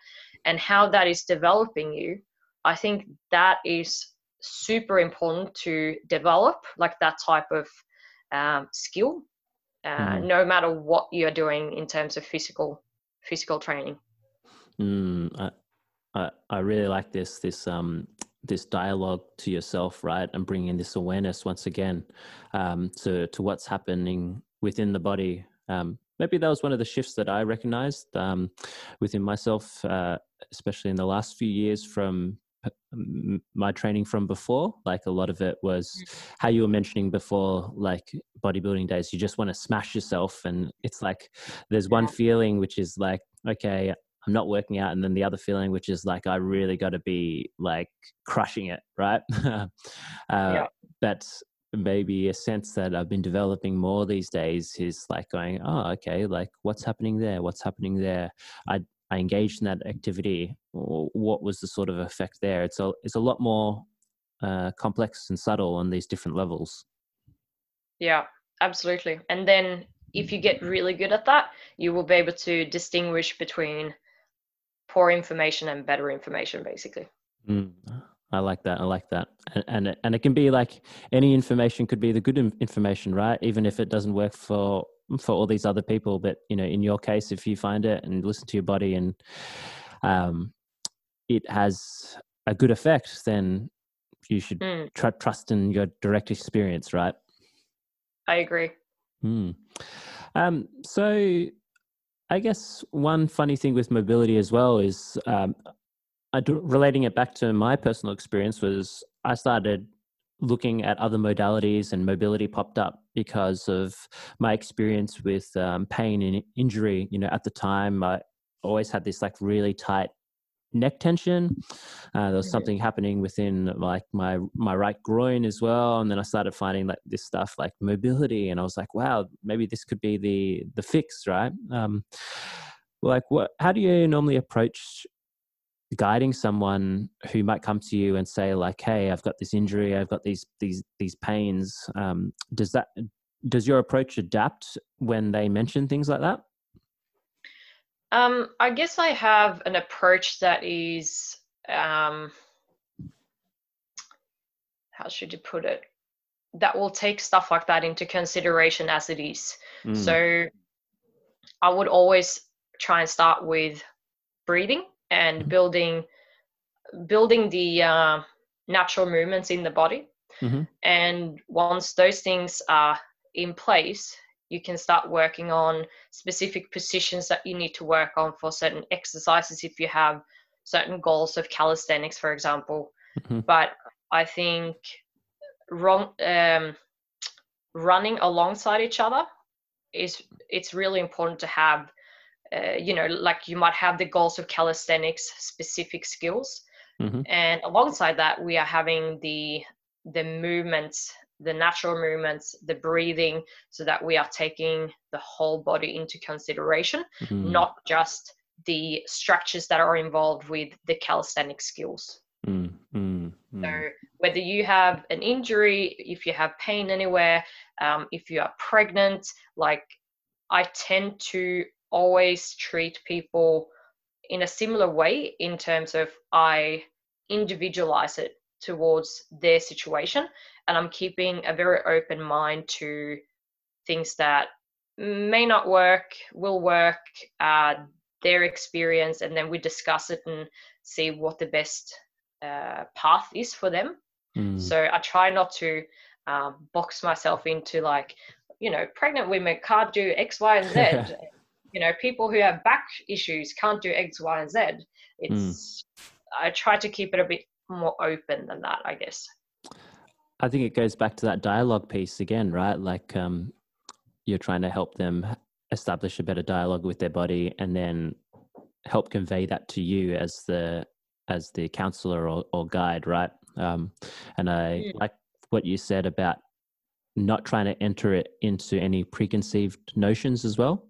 and how that is developing you I think that is super important to develop, like that type of um, skill, uh, mm. no matter what you're doing in terms of physical physical training. Mm, I, really like this this um this dialogue to yourself, right, and bringing this awareness once again um, to to what's happening within the body. Um, maybe that was one of the shifts that I recognized um, within myself, uh, especially in the last few years from my training from before. Like a lot of it was mm. how you were mentioning before, like bodybuilding days, you just want to smash yourself. And it's like there's one feeling which is like, okay, I'm not working out. And then the other feeling, which is like, I really got to be like crushing it, right? uh, yeah. But maybe a sense that I've been developing more these days is like going, oh, okay, like what's happening there? What's happening there? I I engaged in that activity, what was the sort of effect there? It's a it's a lot more uh, complex and subtle on these different levels. Yeah, absolutely. And then if you get really good at that, you will be able to distinguish between poor information and better information, basically. Mm, I like that. I like that. And, and and it can be like any information could be the good information, right? Even if it doesn't work for for all these other people but you know in your case if you find it and listen to your body and um, it has a good effect then you should mm. tr- trust in your direct experience right i agree mm. um, so i guess one funny thing with mobility as well is um, relating it back to my personal experience was i started looking at other modalities and mobility popped up because of my experience with um, pain and injury. You know, at the time, I always had this like really tight neck tension. Uh, there was mm-hmm. something happening within like my my right groin as well, and then I started finding like this stuff like mobility, and I was like, wow, maybe this could be the the fix, right? Um, like, what? How do you normally approach guiding someone who might come to you and say like hey i've got this injury i've got these these these pains um, does that does your approach adapt when they mention things like that um, i guess i have an approach that is um, how should you put it that will take stuff like that into consideration as it is mm. so i would always try and start with breathing and mm-hmm. building building the uh, natural movements in the body. Mm-hmm. And once those things are in place, you can start working on specific positions that you need to work on for certain exercises if you have certain goals of calisthenics, for example. Mm-hmm. But I think wrong, um, running alongside each other is it's really important to have uh, you know, like you might have the goals of calisthenics specific skills. Mm-hmm. And alongside that, we are having the the movements the natural movements, the breathing, so that we are taking the whole body into consideration, mm. not just the structures that are involved with the calisthenic skills. Mm, mm. So, whether you have an injury, if you have pain anywhere, um, if you are pregnant, like I tend to always treat people in a similar way in terms of I individualize it towards their situation and I'm keeping a very open mind to things that may not work, will work, uh, their experience, and then we discuss it and see what the best uh, path is for them. Mm. So I try not to um, box myself into like, you know, pregnant women can't do X, Y, and Z. you know, people who have back issues can't do X, Y, and Z. It's mm. I try to keep it a bit more open than that, I guess. I think it goes back to that dialogue piece again, right? Like um, you're trying to help them establish a better dialogue with their body, and then help convey that to you as the as the counselor or, or guide, right? Um, and I mm. like what you said about not trying to enter it into any preconceived notions as well,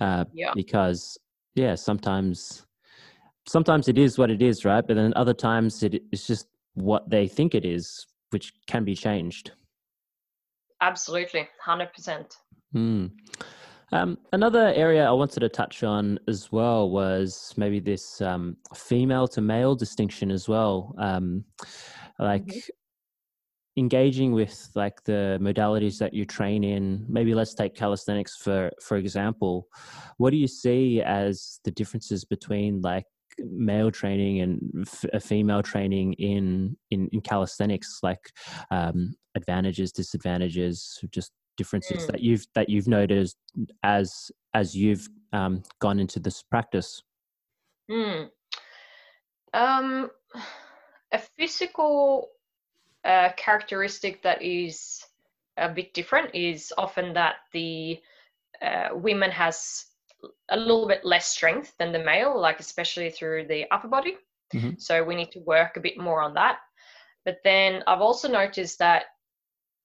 uh, yeah. because yeah, sometimes sometimes it is what it is, right? But then other times it, it's just what they think it is, which can be changed. Absolutely, hundred percent. Hmm. Um, another area I wanted to touch on as well was maybe this um, female to male distinction as well. Um, like mm-hmm. engaging with like the modalities that you train in. Maybe let's take calisthenics for for example. What do you see as the differences between like male training and f- female training in, in, in calisthenics, like um, advantages, disadvantages, just differences mm. that you've that you've noticed as as you've um, gone into this practice? Mm. Um, a physical uh, characteristic that is a bit different is often that the uh, women has a little bit less strength than the male, like especially through the upper body. Mm-hmm. So we need to work a bit more on that. But then I've also noticed that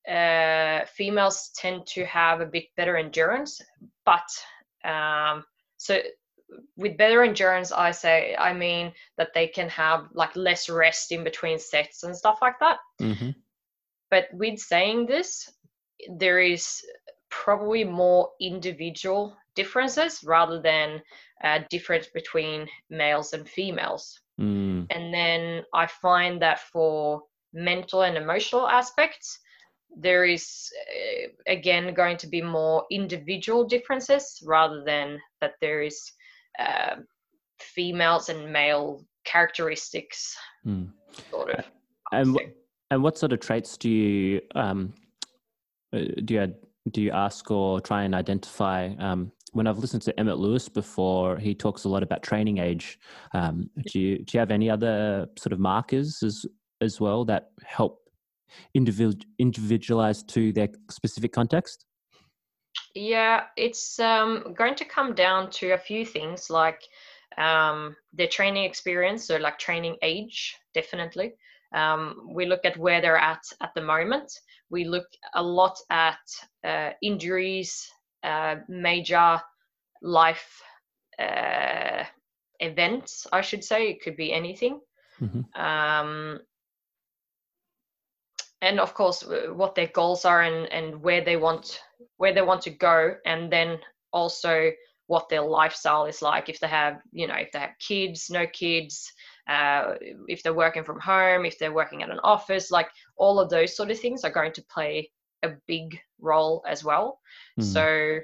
uh, females tend to have a bit better endurance. But um, so with better endurance, I say I mean that they can have like less rest in between sets and stuff like that. Mm-hmm. But with saying this, there is probably more individual differences rather than a difference between males and females. Mm. And then I find that for mental and emotional aspects, there is uh, again going to be more individual differences rather than that there is uh, females and male characteristics mm. sort of and, and what sort of traits do you um, uh, do you do you ask or try and identify um, when I've listened to Emmet Louis before, he talks a lot about training age. Um, do you do you have any other sort of markers as as well that help individual individualize to their specific context? Yeah, it's um, going to come down to a few things like um, their training experience, so like training age, definitely. Um, we look at where they're at at the moment. We look a lot at uh, injuries, uh, major life uh, events, I should say. It could be anything. Mm-hmm. Um, and of course, what their goals are and, and where they want where they want to go, and then also what their lifestyle is like. If they have, you know, if they have kids, no kids, uh, if they're working from home, if they're working at an office, like all of those sort of things are going to play a big role as well. Mm. So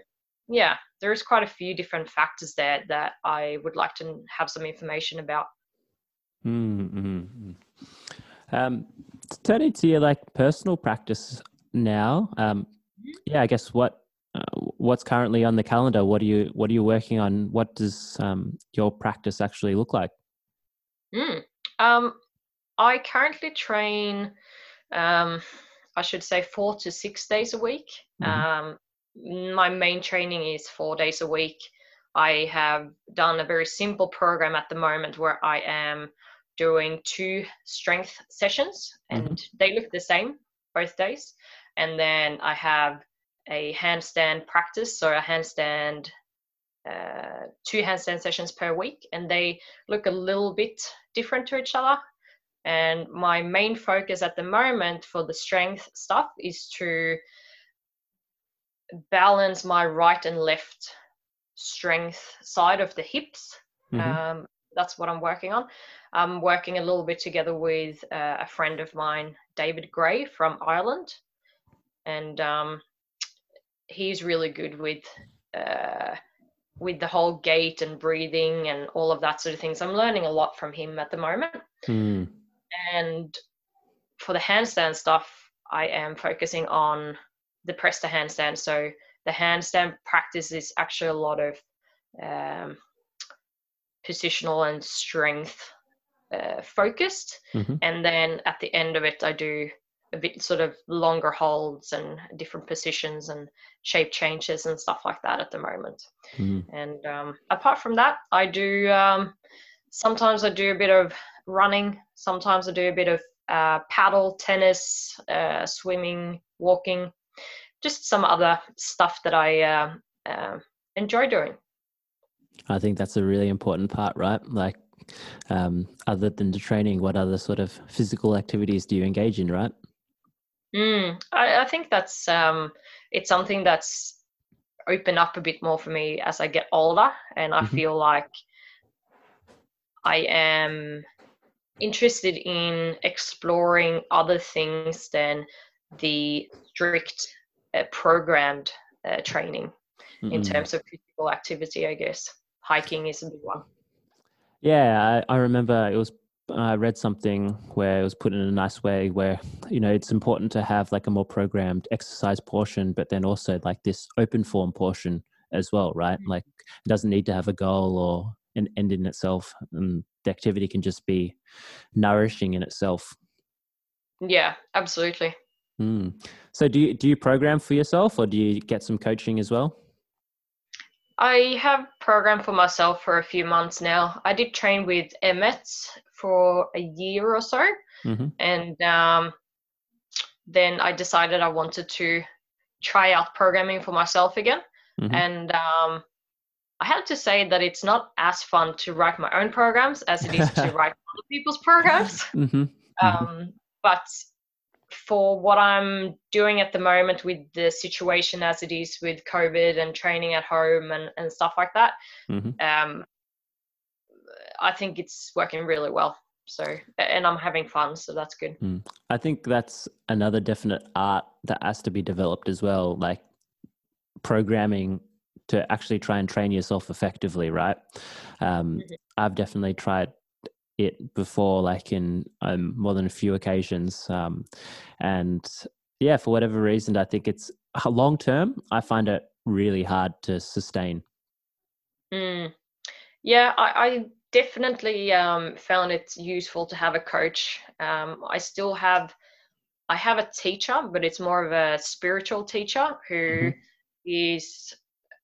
yeah, there's quite a few different factors there that I would like to have some information about. Mm-hmm. Um, turning to your like personal practice now, um, mm-hmm. yeah, I guess what uh, what's currently on the calendar? What are you what are you working on? What does um, your practice actually look like? Mm. Um, I currently train um, I should say four to six days a week. Mm-hmm. Um, my main training is four days a week. I have done a very simple program at the moment where I am doing two strength sessions and mm-hmm. they look the same both days. and then I have a handstand practice, so a handstand, uh, two handstand sessions per week, and they look a little bit different to each other. And my main focus at the moment for the strength stuff is to balance my right and left strength side of the hips. Mm-hmm. Um, that's what I'm working on. I'm working a little bit together with uh, a friend of mine, David Gray from Ireland, and um, he's really good with uh, with the whole gait and breathing and all of that sort of things. I'm learning a lot from him at the moment. Mm. And for the handstand stuff, I am focusing on the press to handstand. So the handstand practice is actually a lot of um, positional and strength uh, focused. Mm-hmm. And then at the end of it, I do a bit sort of longer holds and different positions and shape changes and stuff like that at the moment. Mm-hmm. And um, apart from that, I do um, sometimes I do a bit of running, sometimes I do a bit of uh, paddle, tennis, uh, swimming, walking, just some other stuff that I uh, uh, enjoy doing. I think that's a really important part, right? Like, um, other than the training, what other sort of physical activities do you engage in, right? Mm, I, I, think that's um, it's something that's opened up a bit more for me as I get older, and I mm-hmm. feel like I am interested in exploring other things than the strict uh, programmed uh, training mm-hmm. in terms of physical activity, I guess. Hiking is a big one. Yeah, I, I remember it was I read something where it was put in a nice way where you know it's important to have like a more programmed exercise portion but then also like this open form portion as well right mm-hmm. like it doesn't need to have a goal or an end in itself and the activity can just be nourishing in itself yeah absolutely mm. so do you do you program for yourself or do you get some coaching as well I have programmed for myself for a few months now. I did train with Emmet for a year or so, mm-hmm. and um, then I decided I wanted to try out programming for myself again. Mm-hmm. And um, I have to say that it's not as fun to write my own programs as it is to write other people's programs. Mm-hmm. Um, but for what I'm doing at the moment with the situation as it is with COVID and training at home and, and stuff like that, mm-hmm. um, I think it's working really well. So, and I'm having fun, so that's good. Mm. I think that's another definite art that has to be developed as well, like programming to actually try and train yourself effectively, right? Um, mm-hmm. I've definitely tried it before, like in um, more than a few occasions. Um, and yeah, for whatever reason, I think it's long term. I find it really hard to sustain. Mm. Yeah, I, I definitely um, found it useful to have a coach. Um, I still have, I have a teacher, but it's more of a spiritual teacher who mm-hmm. is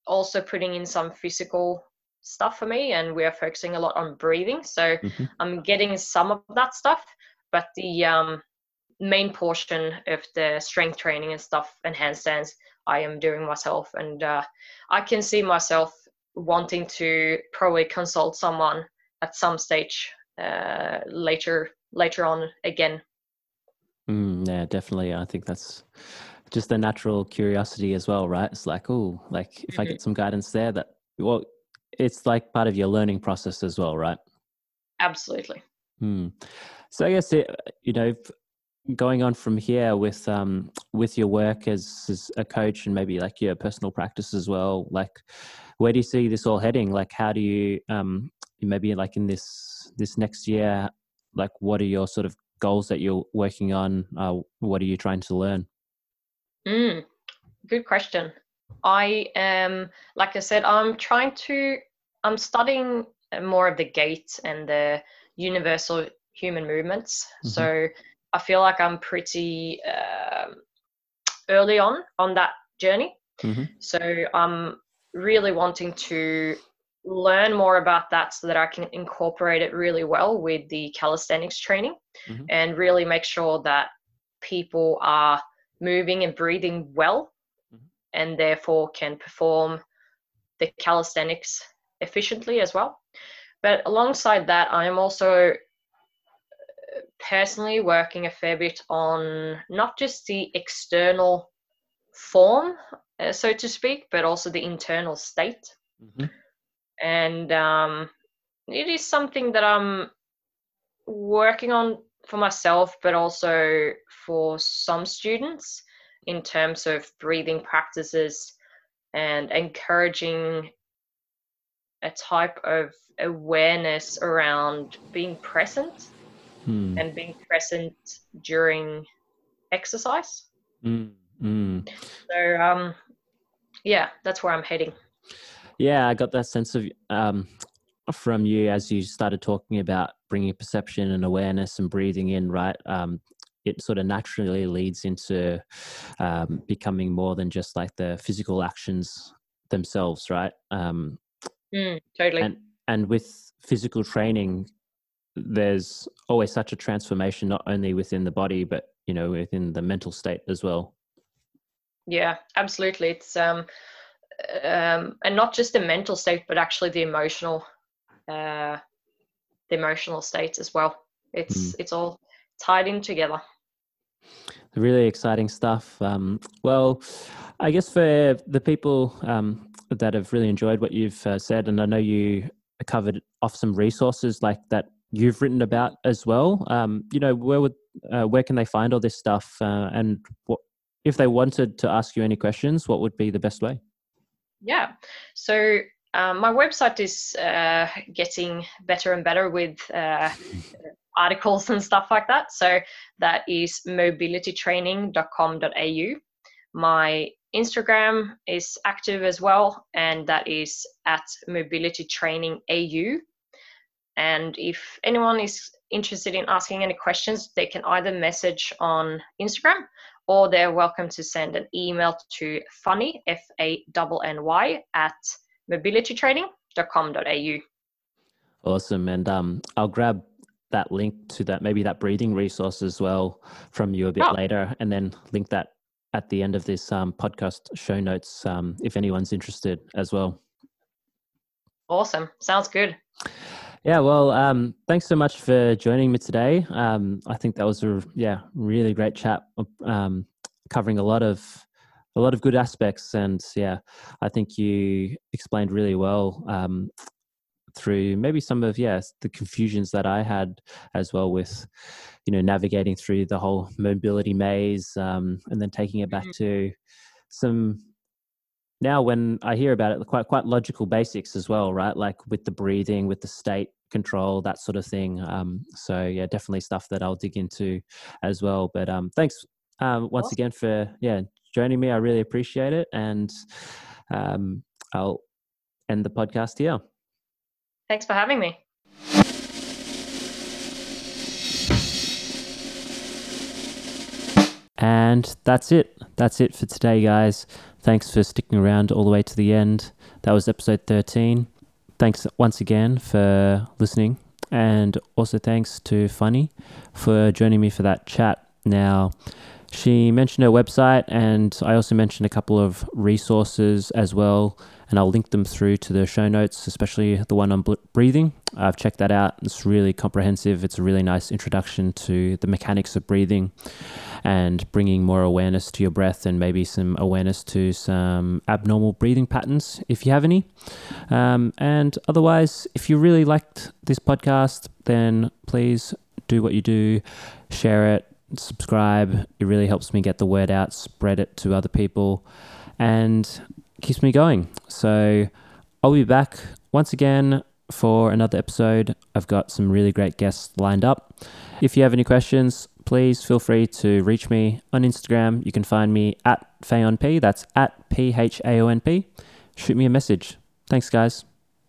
also putting in some physical stuff for me and we are focusing a lot on breathing. So mm-hmm. i'm getting some of that stuff but the um, main portion of the strength training and stuff and handstands i am doing myself. And uh, i can see myself wanting to probably consult someone at some stage uh, later later on again. Mm, yeah definitely. I think that's just the natural curiosity as well right it's like oh like if mm-hmm. i get some guidance there that well it's like part of your learning process as well, right? Absolutely. Hmm. So I guess it, you know, going on from here with um with your work as, as a coach and maybe like your personal practice as well, like where do you see this all heading? Like how do you um maybe like in this this next year, like what are your sort of goals that you're working on? Uh, what are you trying to learn? Mm, good question. I am, like I said, I'm trying to, I'm studying more of the gait and the universal human movements. Mm-hmm. So I feel like I'm pretty uh, early on on that journey. Mm-hmm. So I'm really wanting to learn more about that so that I can incorporate it really well with the calisthenics training mm-hmm. and really make sure that people are moving and breathing well Mhm. and therefore can perform the calisthenics efficiently as well. But alongside that, I am also uh, personally working a fair bit on not just the external form, uh, so to speak, but also the internal state. Mhm. And um, it is something that I'm working on for myself, but also for some students in terms of breathing practices and encouraging a type of awareness around being present Mm. and being present during exercise. Mm. Mm. So, um, yeah, that's where I'm heading. Yeah, I got that sense of um, from you as you started talking about bringing perception and awareness and breathing in, right? Um, it sort of naturally leads into um, becoming more than just like the physical actions themselves, right? Um, Mm, totally. and and with physical training, there's always such a transformation, not only within the body, but you know, within the mental state as well. Yeah, absolutely. It's um, um, and not just the mental state, but actually the emotional, uh, the emotional states as well. It's it's all tied in together. really exciting stuff. Um, well, I guess for the people um, that have really enjoyed what you've uh, said, and I know you covered off some resources like that you've written about as well. Um, you know, where would uh, where can they find all this stuff, uh, and what if they wanted to ask you any questions? What would be the best way? Yeah. So um, my website is uh, getting better and better with uh, articles and stuff like that. So that is mobilitytraining.com.au. My Instagram is active as well, and that is at mobilitytrainingau. And if anyone is interested in asking any questions, they can either message on Instagram or they're welcome to send an email to Fanny, F A N N Y, at mobilitytraining.com.au. Awesome, and um, I'll grab that link to that maybe that breathing resource as well from you a bit Oh. later, and then link that at the end of this um, podcast show notes um, if anyone's interested as well. Awesome. Sounds good. Yeah, well, um, thanks so much for joining me today. Um, I think that was a yeah really great chat, um, covering a lot of a lot of good aspects, and yeah, I think you explained really well um, through maybe some of yes the confusions that I had as well with you know navigating through the whole mobility maze, um, and then taking it back Mhm. to some now when I hear about it, quite quite logical basics as well, right? Like with the breathing, with the state control, that sort of thing. Um, so yeah, definitely stuff that I'll dig into as well. But um, thanks um, once Awesome. again for yeah joining me. I really appreciate it, and um, I'll end the podcast here. Thanks for having me. And that's it. That's it for today, guys. Thanks for sticking around all the way to the end. That was episode 13. Thanks once again for listening. And also thanks to Fanny for joining me for that chat. Now, she mentioned her website, and I also mentioned a couple of resources as well. And I'll link them through to the show notes, especially the one on breathing. I've checked that out. It's really comprehensive. It's a really nice introduction to the mechanics of breathing and bringing more awareness to your breath and maybe some awareness to some abnormal breathing patterns if you have any. Um, and otherwise, if you really liked this podcast, then please do what you do, share it, subscribe. It really helps me get the word out, spread it to other people, and keeps me going. So I'll be back once again for another episode. I've got some really great guests lined up. If you have any questions, please feel free to reach me on Instagram. You can find me at PhaonP. That's at P H A O N P. Shoot me a message. Thanks, guys.